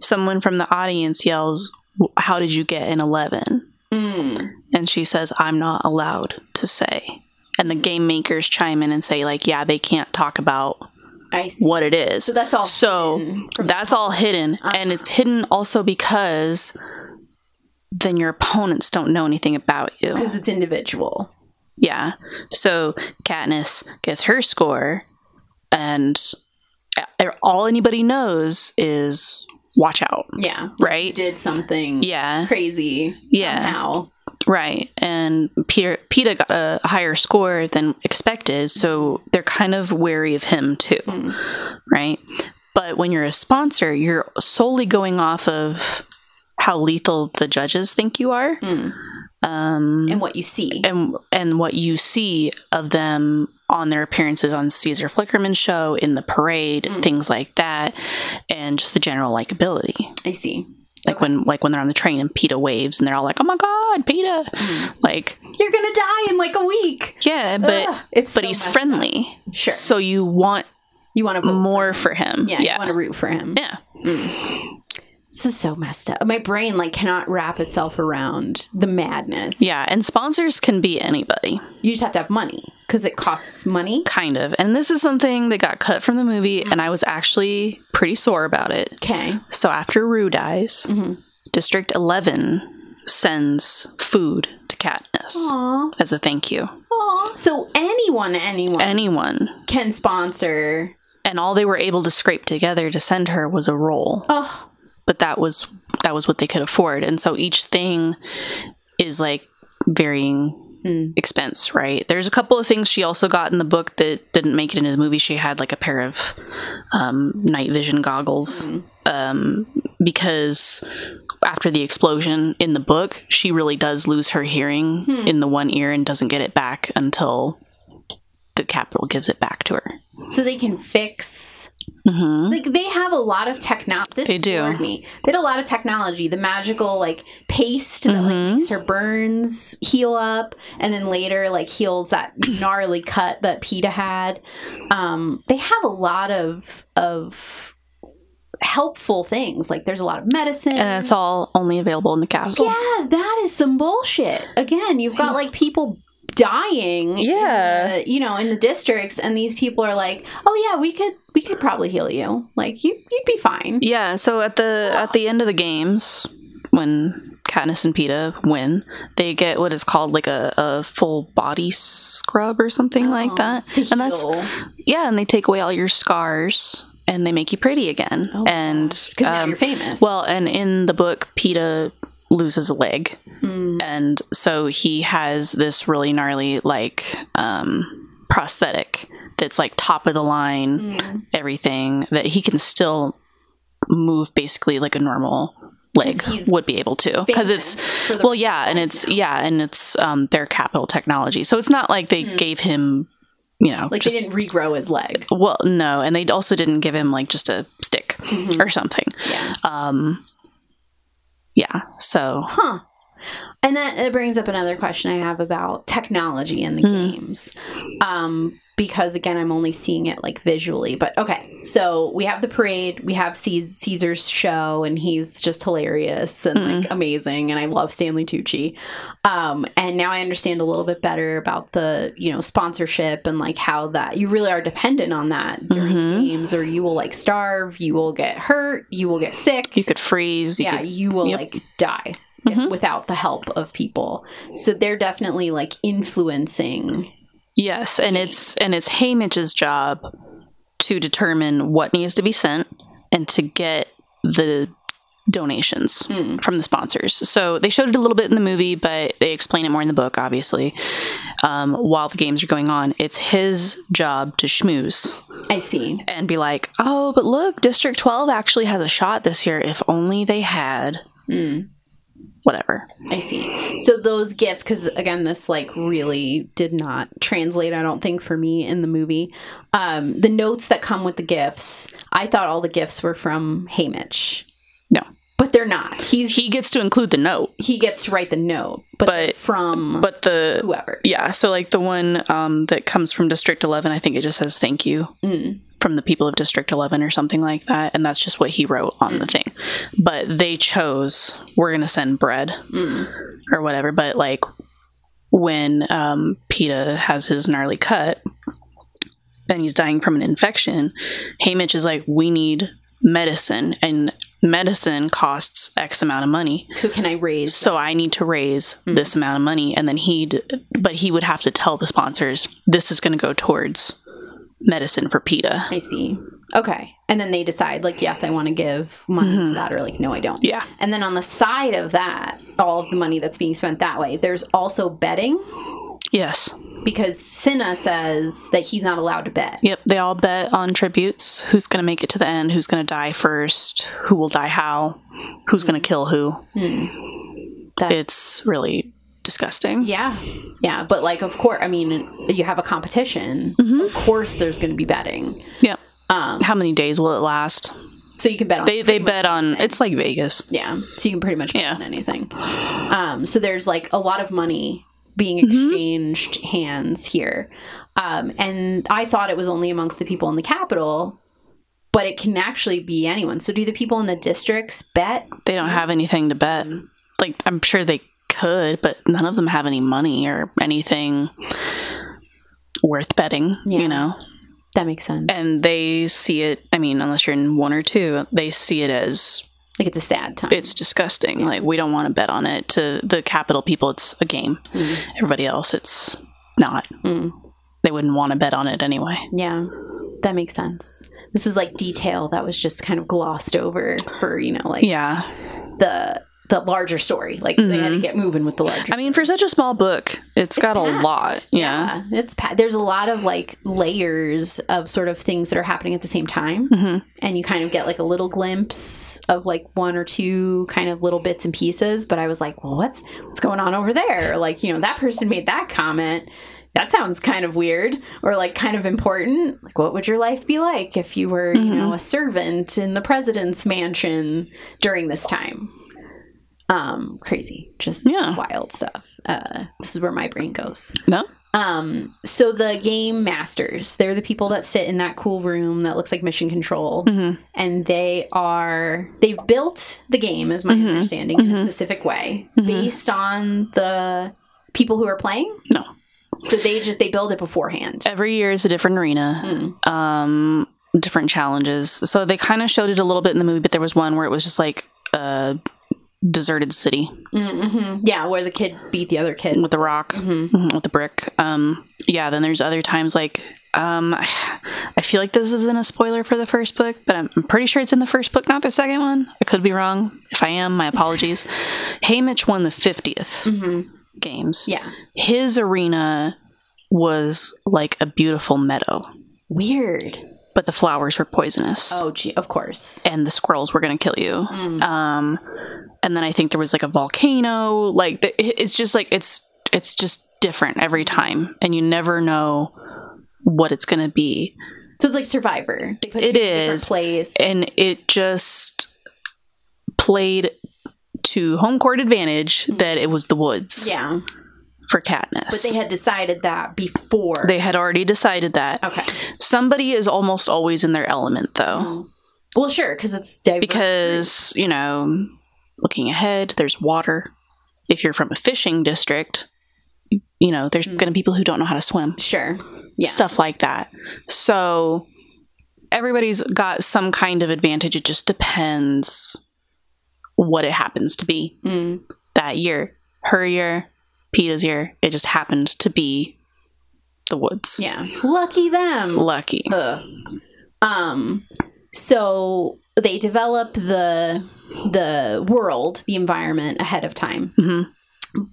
someone from the audience yells, How did you get an 11? Mm. and she says i'm not allowed to say. And the game makers chime in and say like yeah they can't talk about what it is. So that's all so hidden that's all hidden. And it's hidden also because then your opponents don't know anything about you. Because it's individual. yeah. So katniss gets her score and all anybody knows is watch out Yeah. right Did something yeah crazy Yeah. somehow. Right. And Peter Peeta got a higher score than expected, so they're kind of wary of him too. Mm. Right? But when you're a sponsor, you're solely going off of how lethal the judges think you are. Mm. Um And what you see. and and what you see of them on their appearances on Caesar Flickerman's show, in the parade, Mm. things like that, and just the general likability. I see. Like Okay. when like when they're on the train and Peeta waves and they're all like, "Oh my god, Peeta!" Mm. Like, You're gonna die in like a week. yeah, but Ugh, it's but so he's messed up. friendly, Sure. so you want you want to more For for him. him. Yeah. yeah, You want to root for him. yeah. This is so messed up. My brain like cannot wrap itself around the madness. Yeah, and sponsors can be anybody, You just have to have money because it costs money. kind of. And this is something that got cut from the movie, and I was actually pretty sore about it. Okay. So after Rue dies, Mhm. District 11 sends food to Katniss Aw. as a thank you. Aw. So anyone, anyone Anyone. can sponsor. And all they were able to scrape together to send her was a roll. Oh, but that was that was what they could afford. And so each thing is like varying Mm. expense right? There's a couple of things she also got in the book that didn't make it into the movie. She had like a pair of um, night vision goggles um, because after the explosion in the book she really does lose her hearing in the one ear and doesn't get it back until the Capitol gives it back to her. So they can fix. Hmm Like they have a lot of technology. This They do. me. They had a lot of technology. The magical like paste that like makes her burns heal up, and then later like heals that gnarly cut that Peeta had. Um, they have a lot of of helpful things. Like there's a lot of medicine. and it's all only available in the castle. Yeah, that is some bullshit. Again, you've got like people dying. in Yeah. the- you know, in the districts, and these people are like, "Oh yeah, we could, we could probably heal you. Like you, you'd be fine." Yeah, so at the at the end of the games, when Katniss and Peeta win, they get what is called like a, a full body scrub or something like Oh, that. And that's yeah, and they take away all your scars and they make you pretty again. Oh, and gosh. 'Cause now um, you're famous. well, and in the book, Peeta loses a leg, Mm. and so he has this really gnarly like um, prosthetic that's like top of the line Mm. everything that he can still move basically like a normal leg would be able to because it's Famous for the well yeah and it's yeah and it's um their Capitol technology so it's not like they gave him you know like just they didn't regrow his leg. well no and they also didn't give him like just a stick Mhm. or something Yeah. um yeah so Huh. And that, it brings up another question I have about technology in the Hmm. games. Um, because again, I'm only seeing it like visually. But okay, so we have the parade, we have Caesar's show, and he's just hilarious and Hmm. like amazing. And I love Stanley Tucci. Um, and now I understand a little bit better about the you know sponsorship and like how that you really are dependent on that during Mhm. games, or you will like starve, you will get hurt, you will get sick you could freeze you yeah, could- you will yep. like die Mhm. without the help of people. So they're definitely like influencing Yes, and it's and it's Haymitch's job to determine what needs to be sent and to get the donations Hmm. from the sponsors. So they showed it a little bit in the movie, but they explain it more in the book, obviously. Um, while the games are going on, it's his job to schmooze I see. and be like, "Oh, but look, District 12 actually has a shot this year. If only they had Mm. Whatever." I see. So those gifts, because again, this like really did not translate. I don't think for me in the movie. Um, the notes that come with the gifts, I thought all the gifts were from Haymitch. No. but they're not. He's He gets to include the note, he gets to write the note, but, But- from but the whoever. Yeah, so like the one um, that comes from District 11, I think it just says thank you Mm. From the people of District 11 or something like that. And that's just what he wrote on the thing. But they chose, we're going to send bread Mm. or whatever. But like when um, Peeta has his gnarly cut and he's dying from an infection, Haymitch is like, we need medicine. And medicine costs X amount of money So can I raise? so I need to raise this amount of money, and then he'd, but he would have to tell the sponsors this is going to go towards medicine for Peeta. I see. Okay, and then they decide like, yes, I want to give money to mm-hmm. that, or like, no, I don't. Yeah, And then on the side of that, all of the money that's being spent that way, there's also betting yes, because Cinna says that he's not allowed to bet. yep. They all bet on tributes. Who's going to make it to the end? Who's going to die first? Who will die how? Who's hmm. going to kill who? Hmm. That's, It's really disgusting. yeah, yeah. But like, of course, I mean, you have a competition. Mhm. Of course, there's going to be betting. Yeah. Um, How many days will it last? so you can bet on. They they bet on. anything. It's like Vegas. Yeah, so you can pretty much bet Yeah. on anything. Um, so there's like a lot of money being Mm-hmm. exchanged hands here, um, and I thought it was only amongst the people in the Capitol, but it can actually be anyone. So do the people in the districts bet? They don't have anything to bet. Like I'm sure they could, but none of them have any money or anything worth betting, Yeah. you know. That makes sense. And they see it, I mean, unless you're in one or two, they see it as like it's a sad time. it's disgusting. Like we don't want to bet on it. To the Capitol people it's a game. Mm. Everybody else it's not. Mm. They wouldn't want to bet on it anyway. Yeah, that makes sense. This is like detail that was just kind of glossed over for you know like Yeah. the the larger story. Like they had to Mhm. get moving with the larger. I mean, for such a small book, it's got a lot. Yeah. it's pa- there's a lot of like layers of sort of things that are happening at the same time, hmm and you kind of get like a little glimpse of like one or two kind of little bits and pieces. But I was like, well, what's what's going on over there? Like, you know, that person made that comment. That sounds kind of weird or like kind of important. Like, what would your life be like if you were, you Mhm. know, a servant in the president's mansion during this time? Um, crazy, just Yeah. wild stuff. Uh, this is where my brain goes. No? Um, so the game masters, they're the people that sit in that cool room that looks like mission control, hmm and they are they've built the game, as my Mhm. understanding, in a Mhm. specific way Mhm. based on the people who are playing. No. So they just they build it beforehand. Every year is a different arena. Mm. um different challenges so they kind of showed it a little bit in the movie but there was one where it was just like a deserted city. Mm-hmm. Yeah, where the kid beat the other kid. with the rock. Hmm mhm, with the brick. Um yeah then there's other times like um I, feel like this isn't a spoiler for the first book but I'm, pretty sure it's in the first book not the second one. I could be wrong. If i am my apologies. Haymitch won the 50th hmm games. Yeah, his arena was like a beautiful meadow. Weird. But the flowers were poisonous Oh, gee, of course. and the squirrels were going to kill you Mm. um and then i think there was like a volcano like the, it's just like it's it's just different every time and you never know what it's going to be So it's like Survivor. They put It you in a different place. and it just played to home court advantage that it was the woods yeah, for Katniss. but they had decided that before. they had already decided that. okay. Somebody is almost always in their element though. Mm. Well, sure, because it's diverse. because you know looking ahead there's water if you're from a fishing district you know there's Mm. going to be people who don't know how to swim sure, yeah, stuff like that so everybody's got some kind of advantage it just depends what it happens to be mm. that year her year peeta's year it just happened to be the woods. Yeah. Lucky them. Lucky. Ugh. Um so they develop the the world, the environment ahead of time. hmm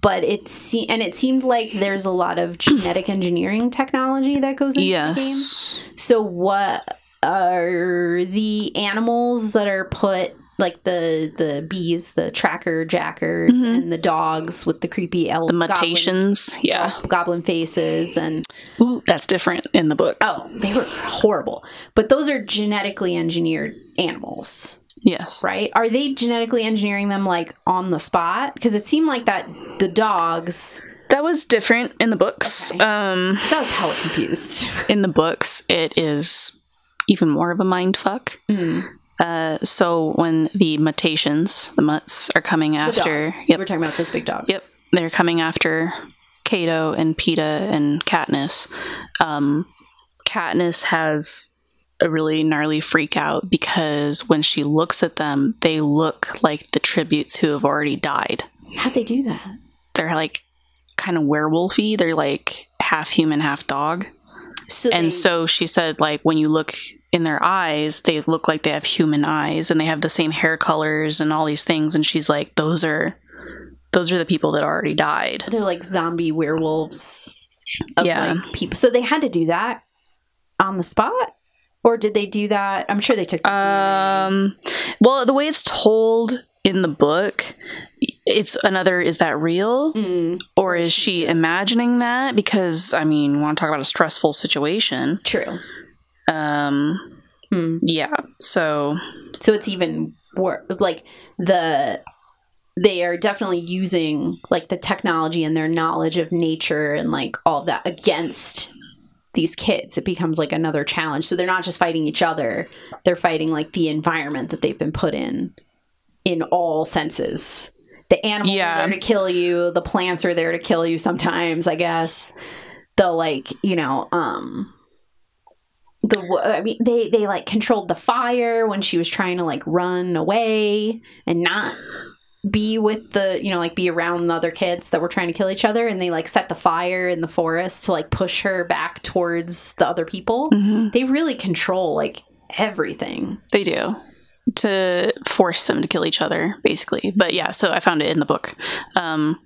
But it se- and it seemed like there's a lot of genetic engineering technology that goes into the game. Yes. So what are the animals that are put like the the bees, the tracker jackers, Mhm. and the dogs with the creepy elf The goblin- mutations. Yeah. goblin faces and Ooh, that's different in the book. oh they were horrible but those are genetically engineered animals Yes. right are they genetically engineering them like on the spot because it seemed like that the dogs That was different in the books. Okay. Um, I was hella confused in the books, it is even more of a mind fuck. Mm. Uh, so when the mutations, the mutts, are coming after, yep, we're talking about those big dogs Yep. They're coming after Cato and Peeta and Katniss. Um, Katniss has a really gnarly freak out because when she looks at them, they look like the tributes who have already died. how'd they do that They're like kind of werewolfy. They're like half human, half dog. so And they- so she said, like, when you look in their eyes, they look like they have human eyes and they have the same hair colors and all these things. And she's like, those are. Those are the people that already died. they're like zombie werewolves of Yeah. like people so they had to do that on the spot or did they do that i'm sure they took Um, well, the way it's told in the book, it's another. Is that real, Mm, or is she imagining that? Because I mean, we want to talk about a stressful situation. true Um, Hmm. yeah. So so it's even worse like the they are definitely using like the technology and their knowledge of nature and like all that against these kids it becomes like another challenge so they're not just fighting each other they're fighting like the environment that they've been put in in all senses the animals Yeah. are there to kill you the plants are there to kill you sometimes i guess the like you know um the I mean they they like controlled the fire when she was trying to like run away and not be with the you know like be around the other kids that were trying to kill each other. And they like set the fire in the forest to like push her back towards the other people. Mhm, they really control like everything. They do. To force them to kill each other, basically. But yeah, so I found it in the book. Um,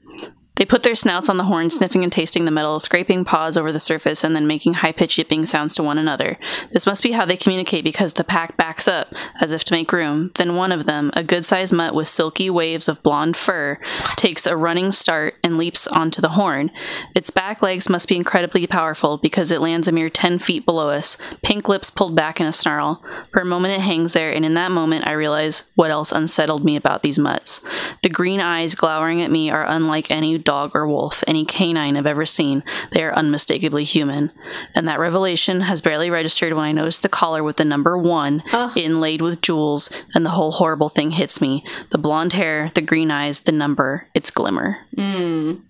They put their snouts on the horn, sniffing and tasting the metal, scraping paws over the surface, and then making high pitched yipping sounds to one another. This must be how they communicate because the pack backs up, as if to make room. Then one of them, a good sized mutt with silky waves of blonde fur, takes a running start and leaps onto the horn. Its back legs must be incredibly powerful because it lands a mere 10 feet below us, pink lips pulled back in a snarl. For a moment it hangs there, and in that moment I realize what else unsettled me about these mutts. The green eyes glowering at me are unlike any dog or wolf, any canine I've ever seen. They are unmistakably human. And that revelation has barely registered when I notice the collar with the number one Oh. inlaid with jewels, and the whole horrible thing hits me. The blonde hair, the green eyes, the number, its glimmer. Mm.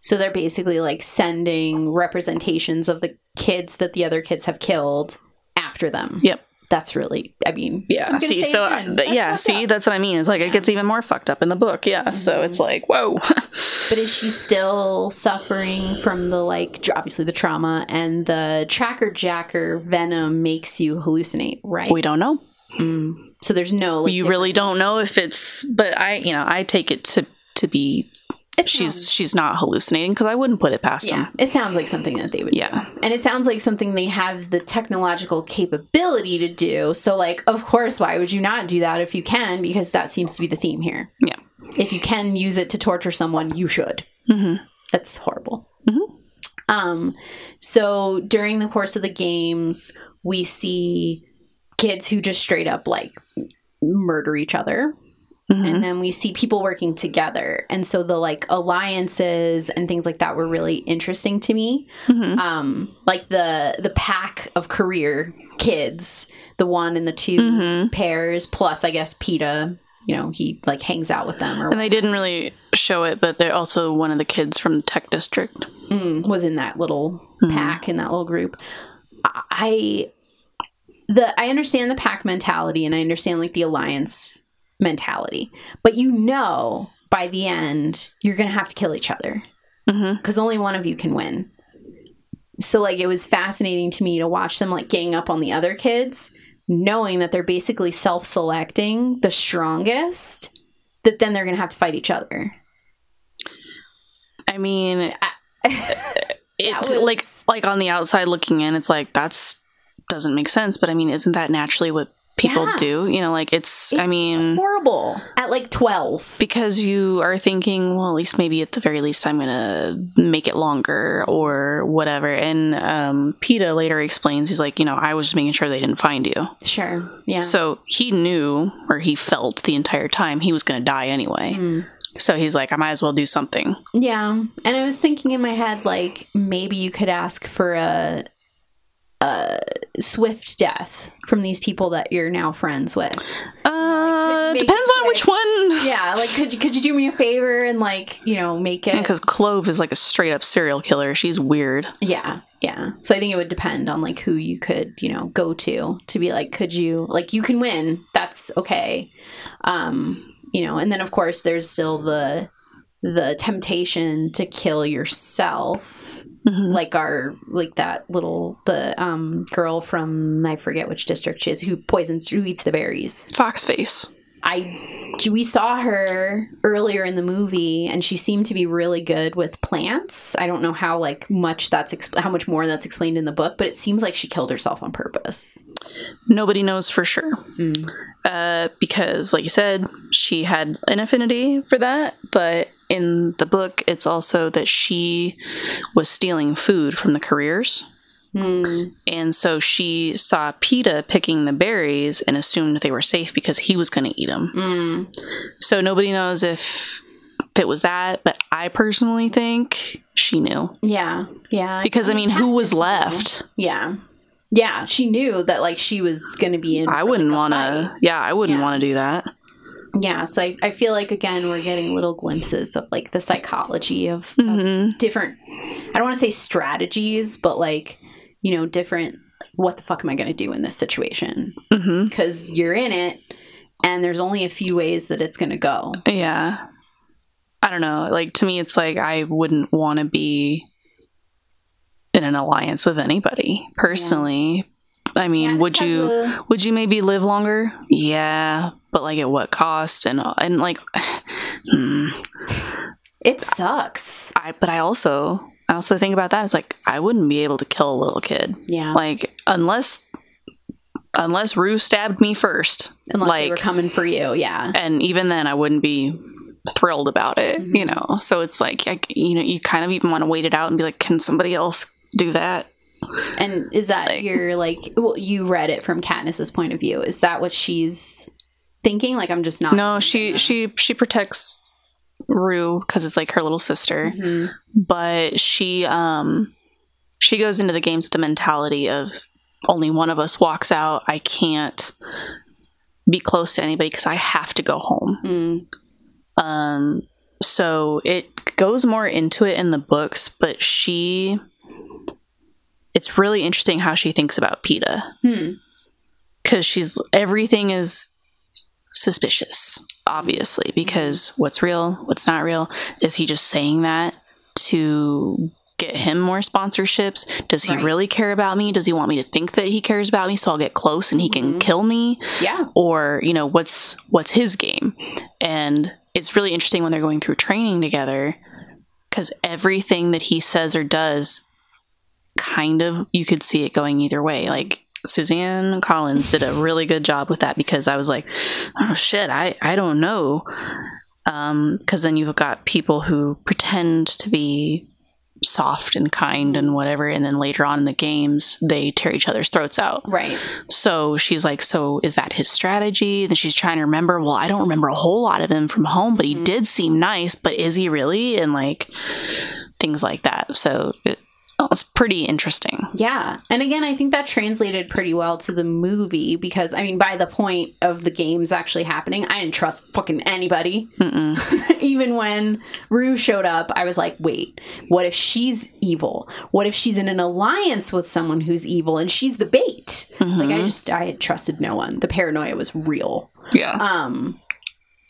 So they're basically like sending representations of the kids that the other kids have killed after them. Yep. That's really, I mean, Yeah, see, so I- that's yeah, see, up. that's what I mean. It's like it gets even more fucked up in the book. Yeah, so it's like, whoa. But is she still suffering from the like, obviously the trauma and the tracker jacker venom makes you hallucinate, right? we don't know. Mm. So there's no. Like, you really don't know if it's, but I, you know, I take it to to be It she's sounds- she's not hallucinating because I wouldn't put it past yeah, them. it sounds like something that they would. do. Yeah, And it sounds like something they have the technological capability to do. So, like, of course, why would you not do that if you can? Because that seems to be the theme here. Yeah. If you can use it to torture someone, you should. hmm That's horrible. Mhm. Um, so during the course of the games, we see kids who just straight up like murder each other hmm and then we see people working together. And so the like alliances and things like that were really interesting to me. Hmm um like the the pack of career kids the one and the 2 hmm pairs plus i guess peeta you know he like hangs out with them or And they didn't really show it, but they're also one of the kids from the tech district. mm, was in that little Mhm. pack in that little group. I the i understand the pack mentality and i understand like the alliance mentality but you know by the end you're gonna have to kill each other mm-hmm. because only one of you can win so like it was fascinating to me to watch them like gang up on the other kids, knowing that they're basically self-selecting the strongest. That then they're gonna have to fight each other. I mean, it's was- like like on the outside looking in, it's like that's doesn't make sense. But I mean, isn't that naturally what people Yeah. do? You know, like it's. I mean, horrible at like twelve. because you are thinking, well, at least maybe at the very least, I'm gonna make it longer or whatever. And um, Peeta later explains, he's like, you know, I was just making sure they didn't find you. Sure. Yeah. So he knew, or he felt the entire time, he was gonna die anyway. Mm. So he's like, I might as well do something. Yeah, and I was thinking in my head like maybe you could ask for a a swift death from these people that you're now friends with. Uh, make depends on which one. Yeah, like could you, could you do me a favor and like you know make it? Because Clove is like a straight up serial killer. She's weird. Yeah, yeah. So I think it would depend on like who you could you know go to to be like, could you like you can win? That's okay. Um, you know, and then of course there's still the the temptation to kill yourself Mhm. like our like that little the um girl from I forget which district she is who poisons who eats the berries. Foxface. I we saw her earlier in the movie and she seemed to be really good with plants. I don't know how like much that's exp- how much more that's explained in the book, but it seems like she killed herself on purpose. Nobody knows for sure. Mm. Uh, because, like you said, she had an affinity for that. But in the book, it's also that she was stealing food from the careers. Mm. And so she saw Peeta picking the berries and assumed they were safe because he was going to eat them. Mm. So nobody knows if it was that, but I personally think she knew. Yeah, yeah. Because, I mean, who was left? Yeah, yeah. She knew that like she was going to be in. I wouldn't like, want to. Yeah, I wouldn't Yeah. want to do that. Yeah so I, I feel like again we're getting little glimpses of like the psychology of, of hmm different i don't want to say strategies but like you know different what the fuck am i going to do in this situation because you're in it and there's only a few ways that it's going to go Yeah. I don't know. Like to me, it's like I wouldn't want to be in an alliance with anybody personally. I mean, Katniss would you a- would you maybe live longer? Yeah, but like at what cost? And and like, hmm. it sucks I but I also I also think about that. It's like I wouldn't be able to kill a little kid. yeah Like unless unless Rue stabbed me first. unless they like were coming for you yeah and even then I wouldn't be thrilled about it, Mhm. you know. So it's like I, you know, you kind of even want to wait it out and be like, can somebody else do that? And is that Like- your like well you read it from katniss's point of view is that what she's thinking like i'm just not No, she she she protects Rue because it's like her little sister, Mhm. but she um she goes into the games with the mentality of only one of us walks out. I can't be close to anybody because I have to go home. Mm. Um, so it goes more into it in the books, but she. It's really interesting how she thinks about Peeta Hmm. because she's everything is suspicious, obviously, because what's real, what's not real. Is he just saying that to get him more sponsorships? Does he Right. really care about me? Does he want me to think that he cares about me so I'll get close and he can Mhm. kill me? yeah or you know what's what's his game and it's really interesting when they're going through training together because everything that he says or does kind of you could see it going either way like suzanne collins did a really good job with that because i was like oh shit i i don't know um because then you've got people who pretend to be soft and kind and whatever and then later on in the games they tear each other's throats out right so she's like, So is that his strategy? Then she's trying to remember, Well, I don't remember a whole lot of him from home, but he Mhm. did seem nice, but is he really? And like things like that. So it, it's pretty interesting. Yeah. And again, I think that translated pretty well to the movie because, I mean, by the point of the games actually happening, I didn't trust fucking anybody. Even when Rue showed up, I was like, wait, what if she's evil? What if she's in an alliance with someone who's evil and she's the bait? Like, I Mhm. just, I had trusted no one. The paranoia was real. yeah. Um,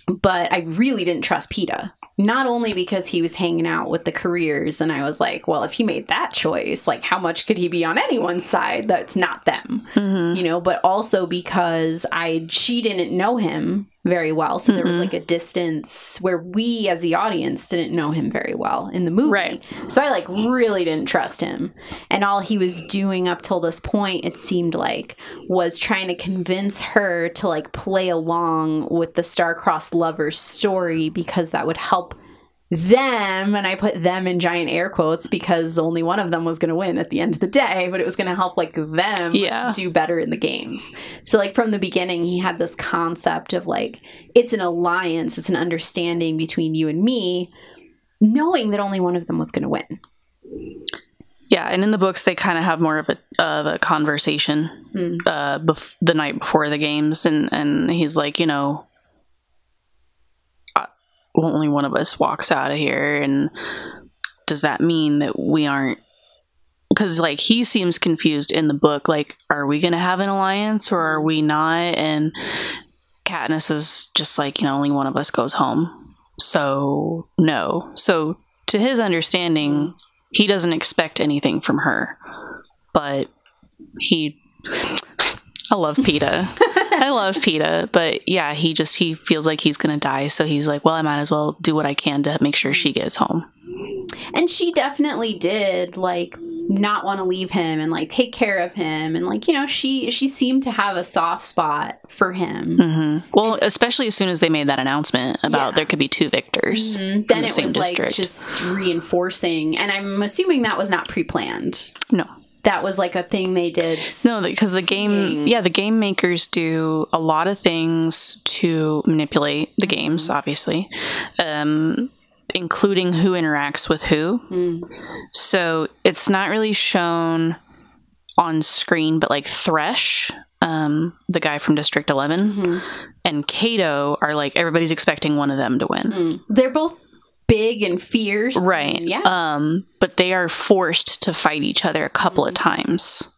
but I really didn't trust Peeta. Not only because he was hanging out with the careers, and I was like, well, if he made that choice, like, how much could he be on anyone's side that's not them? Mm-hmm. You know, but also because I she didn't know him very well, so there was like mm-hmm. a distance where we as the audience didn't know him very well in the movie. Right. So I like really didn't trust him. And all he was doing up till this point, it seemed like, was trying to convince her to like play along with the star-crossed lovers story because that would help them and i put them in giant air quotes because only one of them was going to win at the end of the day but it was going to help like them Yeah. do better in the games so like from the beginning he had this concept of like it's an alliance it's an understanding between you and me knowing that only one of them was going to win Yeah, and in the books they kind of have more of a of a conversation Hmm. uh, bef- the night before the games, and and he's like, you know, only one of us walks out of here, and does that mean that we aren't? Because like he seems confused in the book, like, are we gonna have an alliance or are we not? And Katniss is just like, you know, only one of us goes home, so no. So to his understanding, he doesn't expect anything from her, but he. I love Peeta. I love Peeta, but yeah, he just he feels like he's gonna die, so he's like, well, I might as well do what I can to make sure she gets home. and she definitely did like not want to leave him and like take care of him and like you know she she seemed to have a soft spot for him hmm Well, especially as soon as they made that announcement about Yeah. there could be two victors. Mhm. then the it same was district. like just reinforcing and i'm assuming that was not pre-planned No, that was like a thing they did no, because the game, yeah, the game makers do a lot of things to manipulate the games, obviously, um, including who interacts with who. Mm. So it's not really shown on screen, but like Thresh, um, the guy from District 11, Mhm. and Cato are like everybody's expecting one of them to win. Mm. they're both big and fierce Right. and yeah Um, but they are forced to fight each other a couple of times.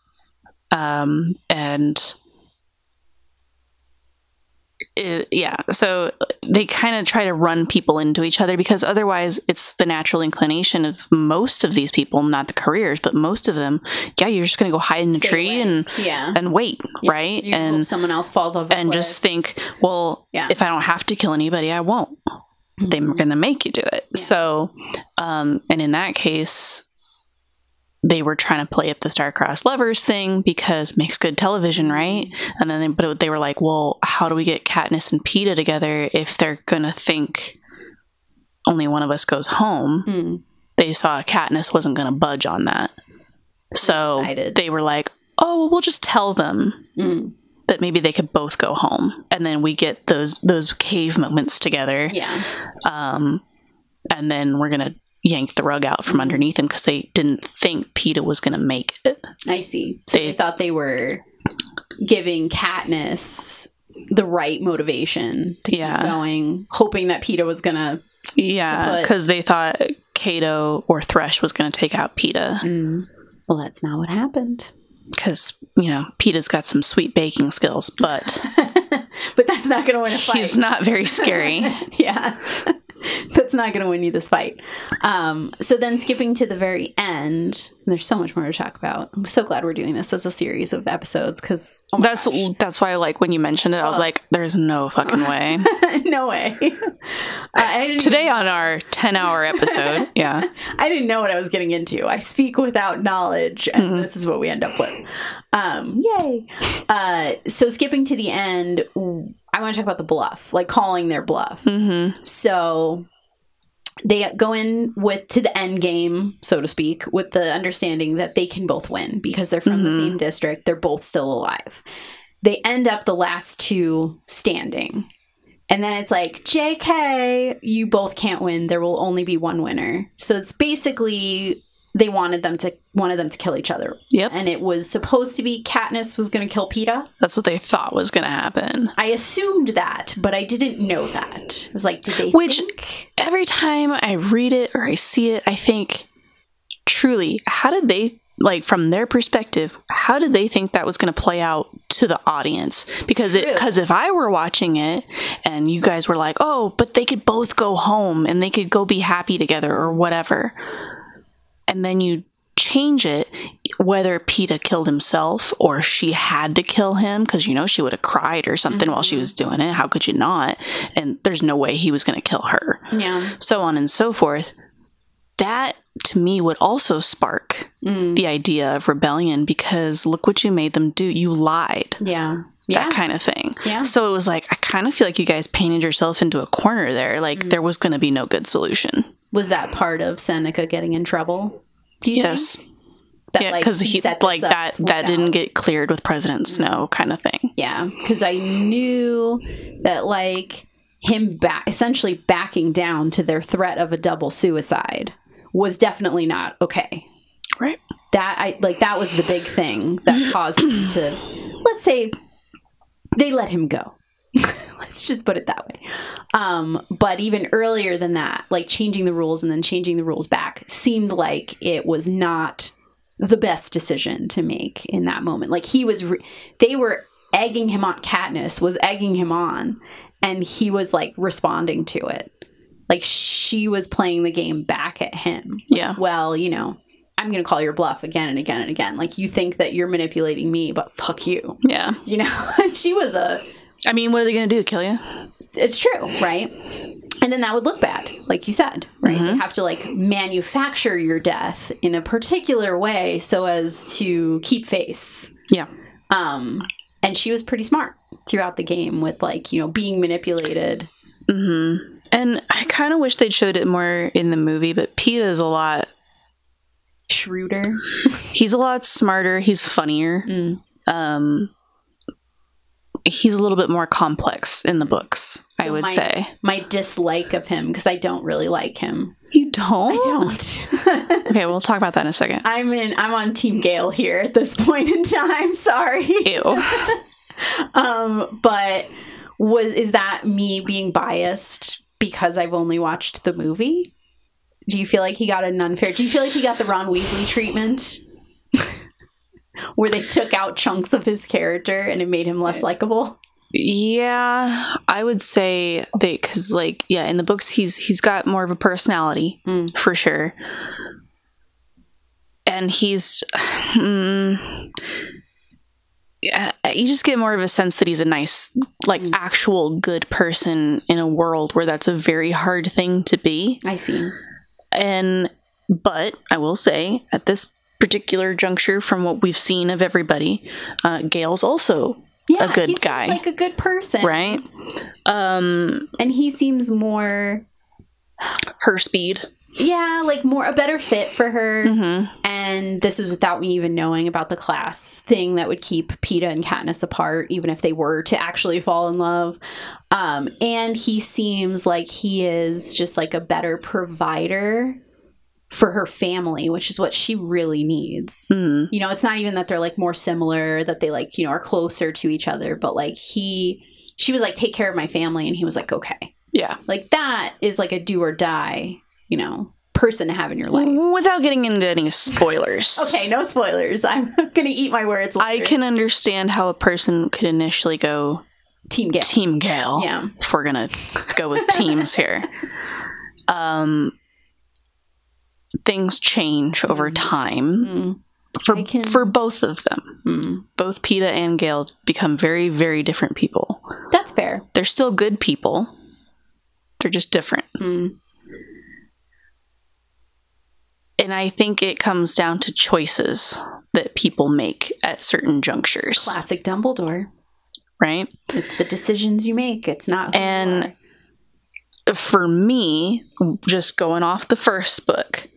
Um, and it, yeah, so they kind of try to run people into each other because otherwise it's the natural inclination of most of these people, not the careers, but most of them. Yeah, you're just going to go hide in a Stay tree away. and yeah and wait, Yeah. right? You and someone else falls off and cliff. just think, well, Yeah. if I don't have to kill anybody, I won't. They're Mhm. going to make you do it. Yeah. So, um, and in that case, they were trying to play up the star-crossed lovers thing because makes good television, right? And then, they, but they were like, well, how do we get Katniss and Peeta together if they're going to think only one of us goes home? Mm. They saw Katniss wasn't going to budge on that. So they were like, oh, well, we'll just tell them Mm. That maybe they could both go home and then we get those those cave moments together yeah um and then we're gonna yank the rug out from underneath them because they didn't think Peeta was gonna make it I see. So they, They- thought they were giving Katniss the right motivation to Yeah. keep going, hoping that Peeta was gonna. yeah because they thought Cato or Thresh was gonna take out Peeta Mm. Well, that's not what happened. Because you know Peeta's got some sweet baking skills but but that's not gonna win a fight. he's not very scary yeah. That's not going to win you this fight. Um, so then, skipping to the very end, there's so much more to talk about. I'm so glad we're doing this as a series of episodes because that's that's why like when you mentioned it I was Oh. like there's no fucking way no way. Uh, today on our 10 hour episode yeah I didn't know what I was getting into. I speak without knowledge, and Mhm. this is what we end up with. Um, yay! Uh, so skipping to the end, I want to talk about the bluff, like calling their bluff. hmm So they go in with to the end game, so to speak, with the understanding that they can both win because they're from the Mhm. same district. They're both still alive. They end up the last two standing. And then it's like, JK, you both can't win. There will only be one winner. So it's basically they wanted them to wanted them to kill each other. Yep. And it was supposed to be Katniss was going to kill Peeta. That's what they thought was going to happen. I assumed that, but I didn't know that. I was like, did they Which- think? Every time I read it or I see it, I think, truly, how did they, like, from their perspective, how did they think that was going to play out to the audience because it because if I were watching it and you guys were like, "Oh, but they could both go home and they could go be happy together or whatever." And then you change it whether Peeta killed himself or she had to kill him because you know she would have cried or something while she was doing it. How could you not? And there's no way he was going to kill her Yeah. so on and so forth. That to me would also spark Mm. the idea of rebellion because look what you made them do. You lied. Yeah. Yeah. That kind of thing. Yeah. So it was like, I kind of feel like you guys painted yourself into a corner there. Like Mm. there was going to be no good solution. Was that part of Seneca getting in trouble? Do you Yes. think? That, yeah. like, Because he he, set like that, that didn't get cleared with President Snow kind of thing. Yeah, because I knew that like him back essentially backing down to their threat of a double suicide was definitely not okay. Right. That I like that was the big thing that caused him to let's say they let him go. let's just put it that way. Um, but even earlier than that, like changing the rules and then changing the rules back seemed like it was not the best decision to make in that moment. Like he was, re- they were egging him on. Katniss was egging him on, and he was like responding to it. Like she was playing the game back at him. Yeah. Well, you know, I'm going to call your bluff again and again and again. Like you think that you're manipulating me, but fuck you. Yeah. You know, she was a. I mean, what are they going to do? Kill you? It's true, right? And then that would look bad, like you said, right? They Mhm. have to like manufacture your death in a particular way so as to keep face. Yeah. Um, and she was pretty smart throughout the game with like you know being manipulated. Mm-hmm. And I kind of wish they'd showed it more in the movie, but Peeta's a lot. Shrewder. He's a lot smarter. He's funnier. Mm. Um, he's a little bit more complex in the books. I would my- say. My dislike of him because I don't really like him. You don't. I don't. Okay, we'll talk about that in a second. I'm in. I'm on Team Gale here at this point in time. Sorry. Ew. um but was is that me being biased because i've only watched the movie do you feel like he got an unfair do you feel like he got the ron weasley treatment where they took out chunks of his character and it made him less likable Yeah, I would say they because like yeah, in the books he's he's got more of a personality Mm. for sure, and he's. mm, yeah, you just get more of a sense that he's a nice, like Mm. actual good person in a world where that's a very hard thing to be. i see And but I will say at this particular juncture, from what we've seen of everybody, uh, Gale's also yeah good he seems guy. like a good person right. Um, and he seems more her speed. yeah like more a better fit for her hmm And this is without me even knowing about the class thing that would keep Peeta and Katniss apart, even if they were to actually fall in love. Um, and he seems like he is just like a better provider for her family, which is what she really needs. hmm You know, it's not even that they're like more similar, that they like, you know, are closer to each other, but like he, she was like, take care of my family. And he was like, okay. Yeah. Like that is like a do or die, you know, person to have in your life. Without getting into any spoilers. Okay, no spoilers. I'm gonna eat my words. I can understand how a person could initially go team Gale. Team Gale. Yeah. If we're gonna go with teams here. Um things change over Mhm. time Mm, for can- for both of them. mm. Both Peeta and Gale become very, very different people. That's fair. They're still good people. They're just different. Mm. And I think it comes down to choices that people make at certain junctures. Classic Dumbledore. Right? It's the decisions you make. It's not. And for me, just going off the first book,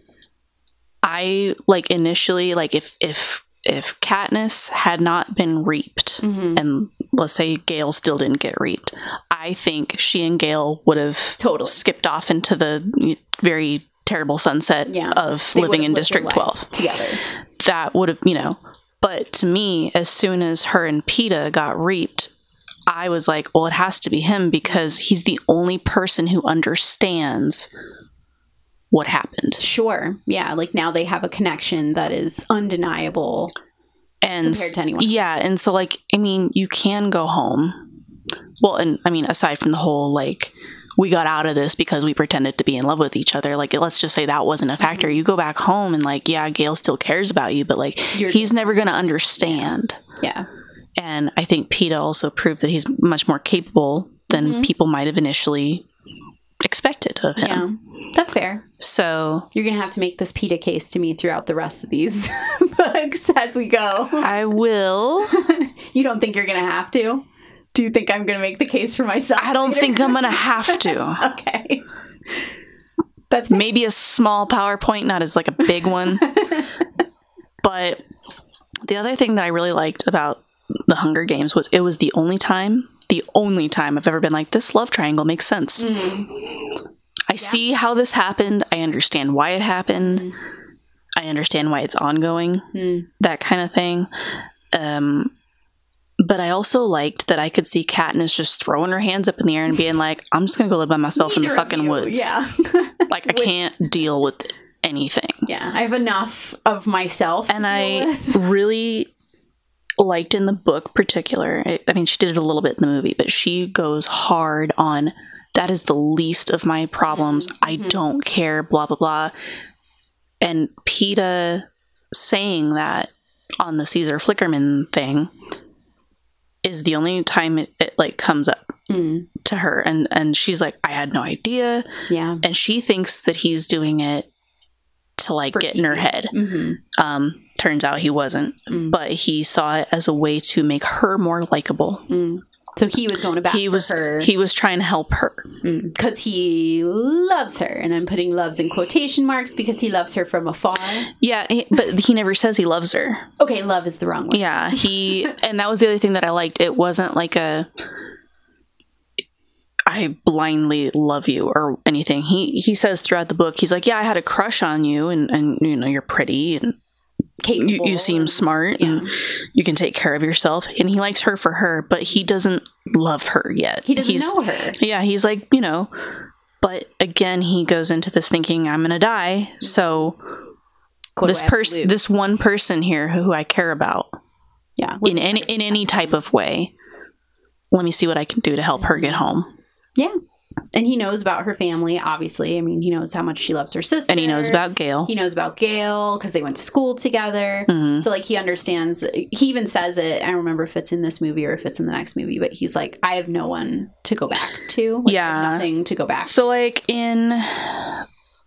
I like initially like if if if Katniss had not been reaped, Mhm. and let's say Gale still didn't get reaped, I think she and Gale would have totally skipped off into the very terrible sunset Yeah. of They living in District 12. together. That would have, you know, but to me, as soon as her and Peeta got reaped, I was like, well, it has to be him because he's the only person who understands what happened. Sure. Yeah. Like now they have a connection that is undeniable. and Compared to anyone yeah and so like i mean you can go home well and i mean aside from the whole like we got out of this because we pretended to be in love with each other like let's just say that wasn't a factor Mm-hmm. you go back home and like yeah gale still cares about you but like You're- he's never gonna understand Yeah. and i think peeta also proved that he's much more capable than Mhm. people might have initially expected of him Yeah. That's fair. so You're going to have to make this Peeta case to me throughout the rest of these books as we go. i will you don't think you're going to have to? Do you think I'm going to make the case for myself? i don't think i'm gonna have to okay. That's fair. maybe a small PowerPoint, not as like a big one. but the other thing that I really liked about the Hunger Games was it was the only time, the only time I've ever been like, this love triangle makes sense. Mm. I see how this happened. I understand why it happened. Mm. I understand why it's ongoing, Mm. that kind of thing. Um, but I also liked that I could see Katniss just throwing her hands up in the air and being like, I'm just going to go live by myself in the fucking woods. Yeah. Like, I can't deal with anything. yeah. I have enough of myself. and I really liked in the book particular. I, I mean, she did it a little bit in the movie, but she goes hard on that is the least of my problems. I Mhm. don't care. Blah blah blah. And Peeta saying that on the Caesar Flickerman thing is the only time it, it like comes up Mm. to her and and she's like i had no idea Yeah. and she thinks that he's doing it to like For get in her head hmm um, turns out he wasn't, Mm. but he saw it as a way to make her more likable. Mm. So he was going to bat He was her he was trying to help her. Mm. because he loves her, and I'm putting "loves" in quotation marks because he loves her from afar. Yeah, he- but he never says he loves her. Okay, love is the wrong word. Yeah, he and that was the other thing that I liked. It wasn't like a I blindly love you or anything. He he says throughout the book, he's like, "Yeah, I had a crush on you, and and you know you're pretty and Capable. you, you seem smart and you can take care of yourself." And he likes her for her, but he doesn't love her yet. He doesn't He's- know her. Yeah, he's like, you know, but again, he goes into this thinking, I'm gonna die. So What this to person, this one person here who I care about yeah, in any in any type of way, let me see what I can do to help her get home. yeah, and he knows about her family. Obviously, I mean, he knows how much she loves her sister, And he knows about Gale. He knows about Gale because they went to school together. Mhm. So like he understands. He even says it. I don't remember if it's in this movie or if it's in the next movie, but he's like, I have no one to go back to. Like, Yeah. nothing to go back. To. So, like in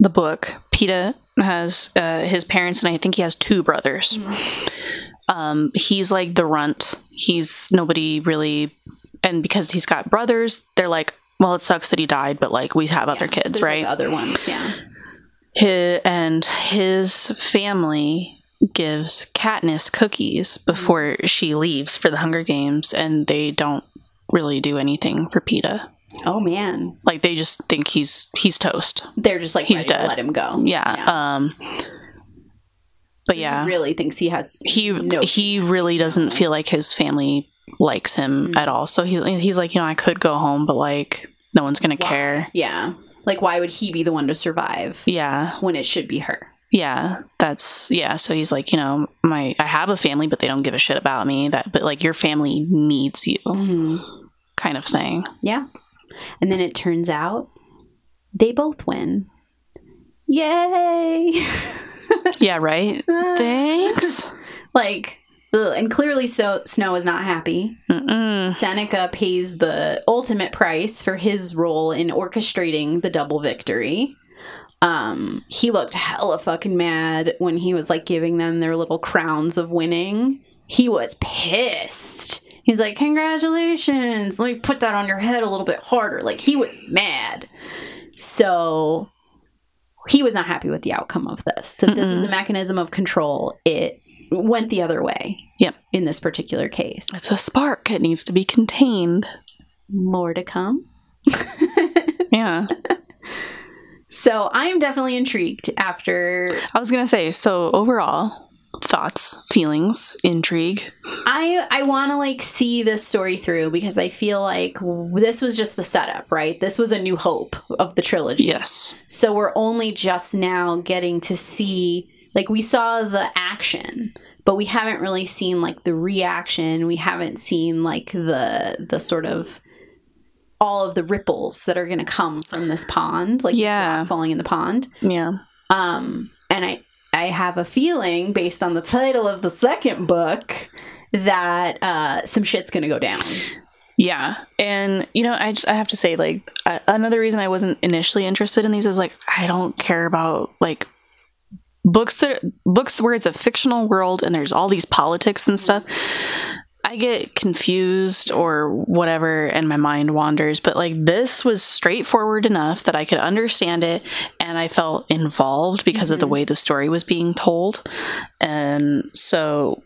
the book, Peeta has uh, his parents, and I think he has two brothers. Mhm. Um, he's like the runt. He's nobody really, and because he's got brothers, they're like, well, it sucks that he died, but like we have other kids, there's, like, right? other ones, yeah. Hi and his family gives Katniss cookies before she leaves for the Hunger Games, and they don't really do anything for Peeta. Oh man, Like they just think he's he's toast. they're just like He's dead. let him go. Yeah. Um. But yeah, he really thinks he has he no. he really doesn't feel like his family likes him Mm. at all. So he he's like, you know, I could go home, but like no one's gonna care. Yeah, like why would he be the one to survive Yeah, when it should be her? yeah, that's yeah. So he's like, you know, my I have a family, but they don't give a shit about me. That, but like your family needs you, Mm-hmm. kind of thing. Yeah, and then it turns out they both win. Yay! Yeah, right. Thanks. like, ugh, and clearly, so Snow is not happy. Mm-mm. Seneca pays the ultimate price for his role in orchestrating the double victory. Um, he looked hella fucking mad when he was like giving them their little crowns of winning. He was pissed. He's like, Congratulations. Let me put that on your head a little bit harder. Like, he was mad. So, he was not happy with the outcome of this. If this is a mechanism of control, it went the other way. Yep. In this particular case. It's a spark. It needs to be contained. More to come. Yeah. so I am definitely intrigued after I was gonna say. So overall, thoughts, feelings, intrigue. I I want to like see this story through because I feel like this was just the setup, right? This was a new hope of the trilogy. Yes. So we're only just now getting to see like we saw the action, but we haven't really seen like the reaction. We haven't seen like the the sort of all of the ripples that are going to come from this pond, like Yeah. falling in the pond. Yeah. Um, and I I have a feeling based on the title of the second book that uh, some shit's going to go down. Yeah, and you know, I just, I have to say, like, uh, another reason I wasn't initially interested in these is like I don't care about like books that books where it's a fictional world and there's all these politics and stuff. I get confused or whatever, and my mind wanders. But like this was straightforward enough that I could understand it, and I felt involved because of the Mhm. way the story was being told, and so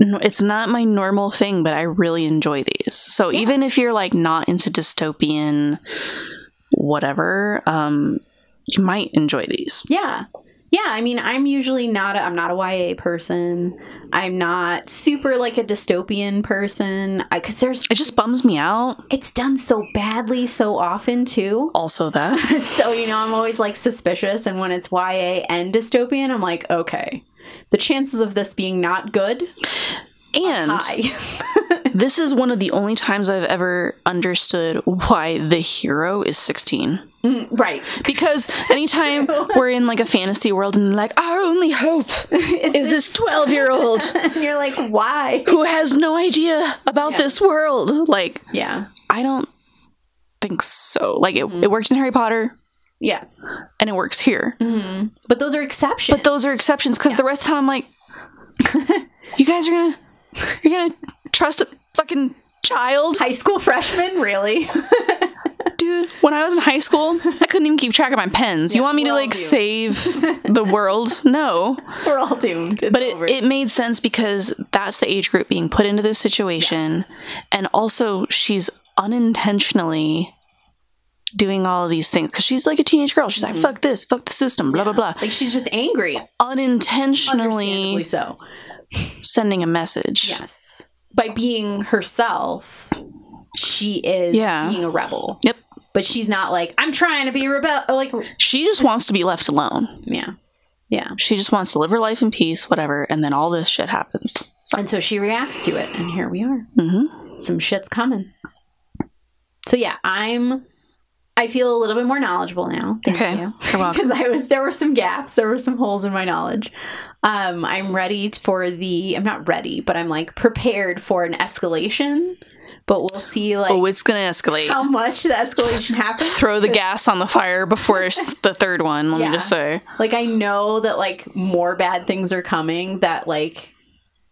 it's not my normal thing, but I really enjoy these. So Yeah. even if you're like not into dystopian whatever, um you might enjoy these. Yeah. Yeah, I mean, I'm usually not a, I'm not a YA person. I'm not super like a dystopian person I cuz there's It just bums me out. it's done so badly so often too. Also that. so, you know, I'm always like suspicious and when it's YA and dystopian, I'm like, okay. The chances of this being not good And. this is one of the only times I've ever understood why the hero is 16. Mm, right. Because anytime we're in like a fantasy world and like our only hope is this 12 year old and you're like, why? who has no idea about Yeah. this world. Like, Yeah. I don't think so. Like, it, Mhm. it worked in Harry Potter Yes. and it works here. hmm But those are exceptions. But those are exceptions because Yeah. the rest of the time I'm like, you guys are gonna, you're gonna trust a fucking child? high school freshman, really? Dude, when I was in high school, I couldn't even keep track of my pens. you Yeah, want me to we're all like doomed. save the world? No. We're all doomed. It's But it, over. it made sense because that's the age group being put into this situation. Yes. And also, she's unintentionally doing all of these things because she's like a teenage girl. She's like, Mhm. fuck this, fuck the system, blah, blah, blah. Like she's just angry. Unintentionally Understandably so. sending a message. Yes. By being herself, she is Yeah. being a rebel. Yep. But she's not like, I'm trying to be a rebel. Like, She just wants to be left alone. yeah. Yeah. She just wants to live her life in peace, whatever. And then all this shit happens. And so she reacts to it. And here we are. hmm Some shit's coming. So yeah, I'm. I feel a little bit more knowledgeable now. Thank Okay. you. Because I was there were some gaps, there were some holes in my knowledge. Um, I'm ready for the. I'm not ready, but I'm like prepared for an escalation. But we'll see like oh, it's going to escalate. how much the escalation happens. Throw the gas on the fire before the third one, let Yeah. me just say. Like I know that like more bad things are coming. That like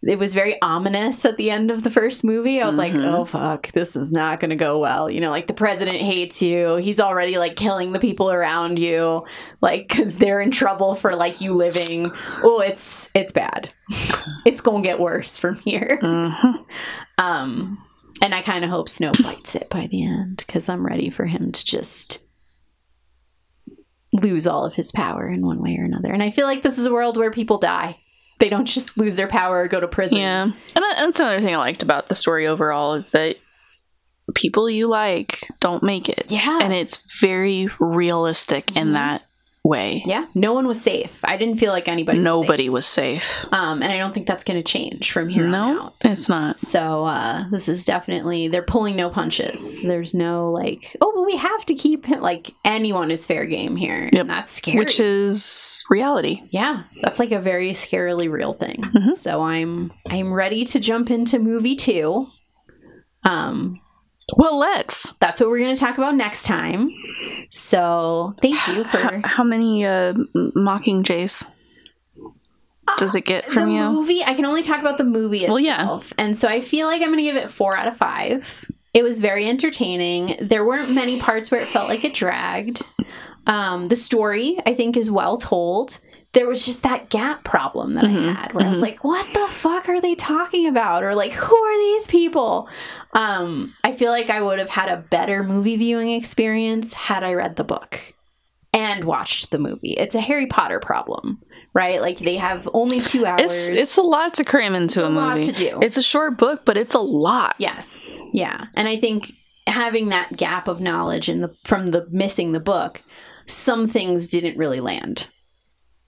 it was very ominous at the end of the first movie. I was like, Mhm. oh fuck, this is not going to go well. You know, like the president hates you. He's already like killing the people around you, like because they're in trouble for like you living. Oh, it's it's bad. it's gonna get worse from here. hmm Um, and I kind of hope Snow bites it by the end because I'm ready for him to just lose all of his power in one way or another. And I feel like this is a world where people die. They don't just lose their power or go to prison. Yeah. And that's another thing I liked about the story overall is that people you like don't make it. Yeah. And it's very realistic in Mhm. that way. yeah. No one was safe. I didn't feel like anybody was Nobody safe. was safe. Um, and I don't think that's going to change from here on No, out. it's not. So uh, this is definitely they're pulling no punches. There's no like, oh, but we have to keep him. Like anyone is fair game here, Yep. and that's scary. Which is reality. yeah that's like a very scarily real thing Mhm. so i'm i'm ready to jump into movie two um Well, let's. that's what we're going to talk about next time so thank you for how many uh, mockingjays does it get from the you? movie i can only talk about the movie itself Well, yeah. and so i feel like i'm going to give it four out of five it was very entertaining there weren't many parts where it felt like it dragged um the story i think is well told there was just that gap problem that Mhm, I had where I was mhm. like, what the fuck are they talking about? Or like, who are these people? Um, I feel like I would have had a better movie viewing experience had I read the book and watched the movie. It's a Harry Potter problem, right? Like they have only two hours. It's it's a lot to cram into It's a a lot movie. to do. It's a short book, but it's a lot. Yes. Yeah. And I think having that gap of knowledge in the from the missing the book, some things didn't really land.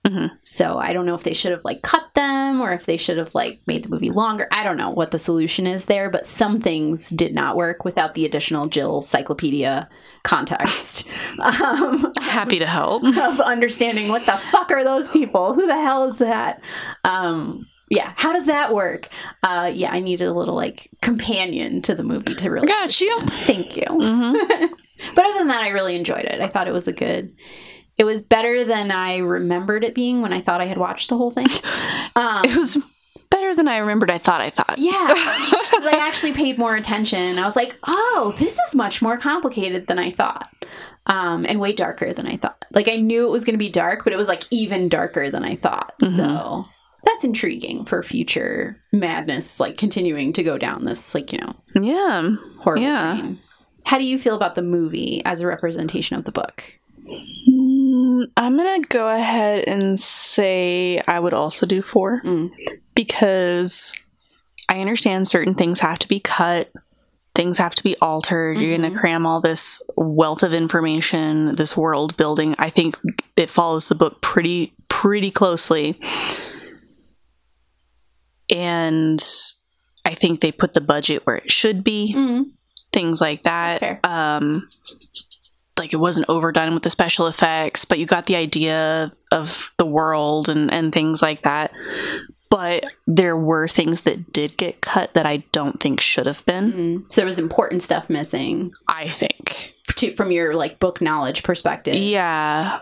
Mhm. Mhm. So I don't know if they should have like cut them or if they should have like made the movie longer. I don't know what the solution is there, but some things did not work without the additional Jill Cyclopedia context. um, Happy to help. of understanding what the fuck are those people? Who the hell is that? Um, yeah, how does that work? Uh, yeah, I needed a little like companion to the movie to really. Got you. Thank you. hmm But other than that, I really enjoyed it. I thought it was a good. It was better than I remembered it being when I thought I had watched the whole thing. Um, It was better than I remembered. I thought. I thought. yeah, I actually paid more attention. I was like, oh, this is much more complicated than I thought. Um, and way darker than I thought. Like I knew it was going to be dark, but it was like even darker than I thought. Mhm. So that's intriguing for future madness, like continuing to go down this, like you know, yeah. horrible Yeah. train. How do you feel about the movie as a representation of the book? I'm gonna go ahead and say I would also do four Mm. because I understand certain things have to be cut, things have to be altered. You're Mhm. gonna cram all this wealth of information, this world building. I think it follows the book pretty pretty closely, and I think they put the budget where it should be Mm. things like that. Um, like it wasn't overdone with the special effects, but you got the idea of the world and and things like that. But there were things that did get cut that I don't think should have been. Mm. So there was important stuff missing I think, to, from your like book knowledge perspective. yeah.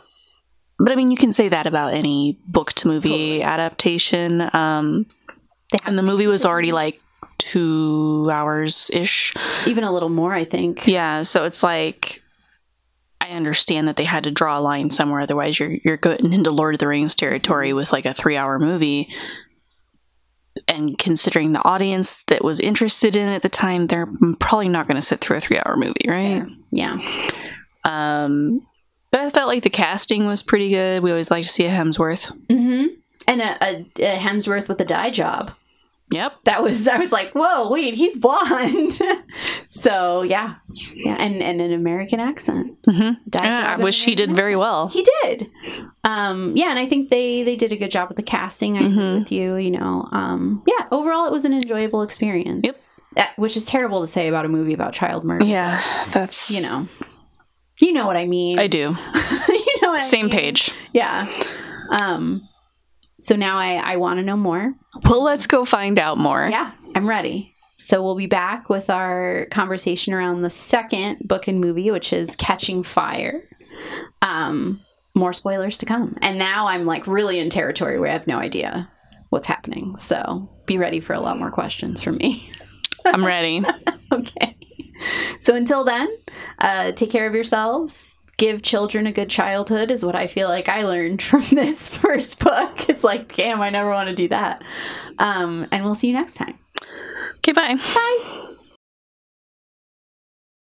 But I mean, you can say that about any book to movie Totally. adaptation. Um, and the movie was already like two hours ish. even a little more, I think. Yeah, so it's like I understand that they had to draw a line somewhere, otherwise you're you're going into Lord of the Rings territory with like a three hour movie. And considering the audience that was interested in it at the time, they're probably not going to sit through a three hour movie, right? Yeah. Um, but I felt like the casting was pretty good. We always like to see a Hemsworth. hmm And a, a, a Hemsworth with a dye job. Yep. That was I was like, whoa, wait, he's blonde. so yeah, yeah, and and an American accent. hmm Dye I wish he American did very well. He did. Um, yeah, and I think they they did a good job with the casting. I agree Mhm. with you. You know, um, yeah. Overall, it was an enjoyable experience. Yep. That- which is terrible to say about a movie about child murder. Yeah, that's You know, you know what I mean. I do. you know what I Same mean. page. Yeah. Um. So now I I want to know more. Well, let's go find out more. Yeah, I'm ready. So we'll be back with our conversation around the second book and movie, which is Catching Fire. Um, more spoilers to come. And now I'm like really in territory where I have no idea what's happening. So be ready for a lot more questions from me. I'm ready. okay. So until then, uh, take care of yourselves. Give children a good childhood is what I feel like I learned from this first book. It's like, damn, I never want to do that. Um, and we'll see you next time. Okay, bye. Bye.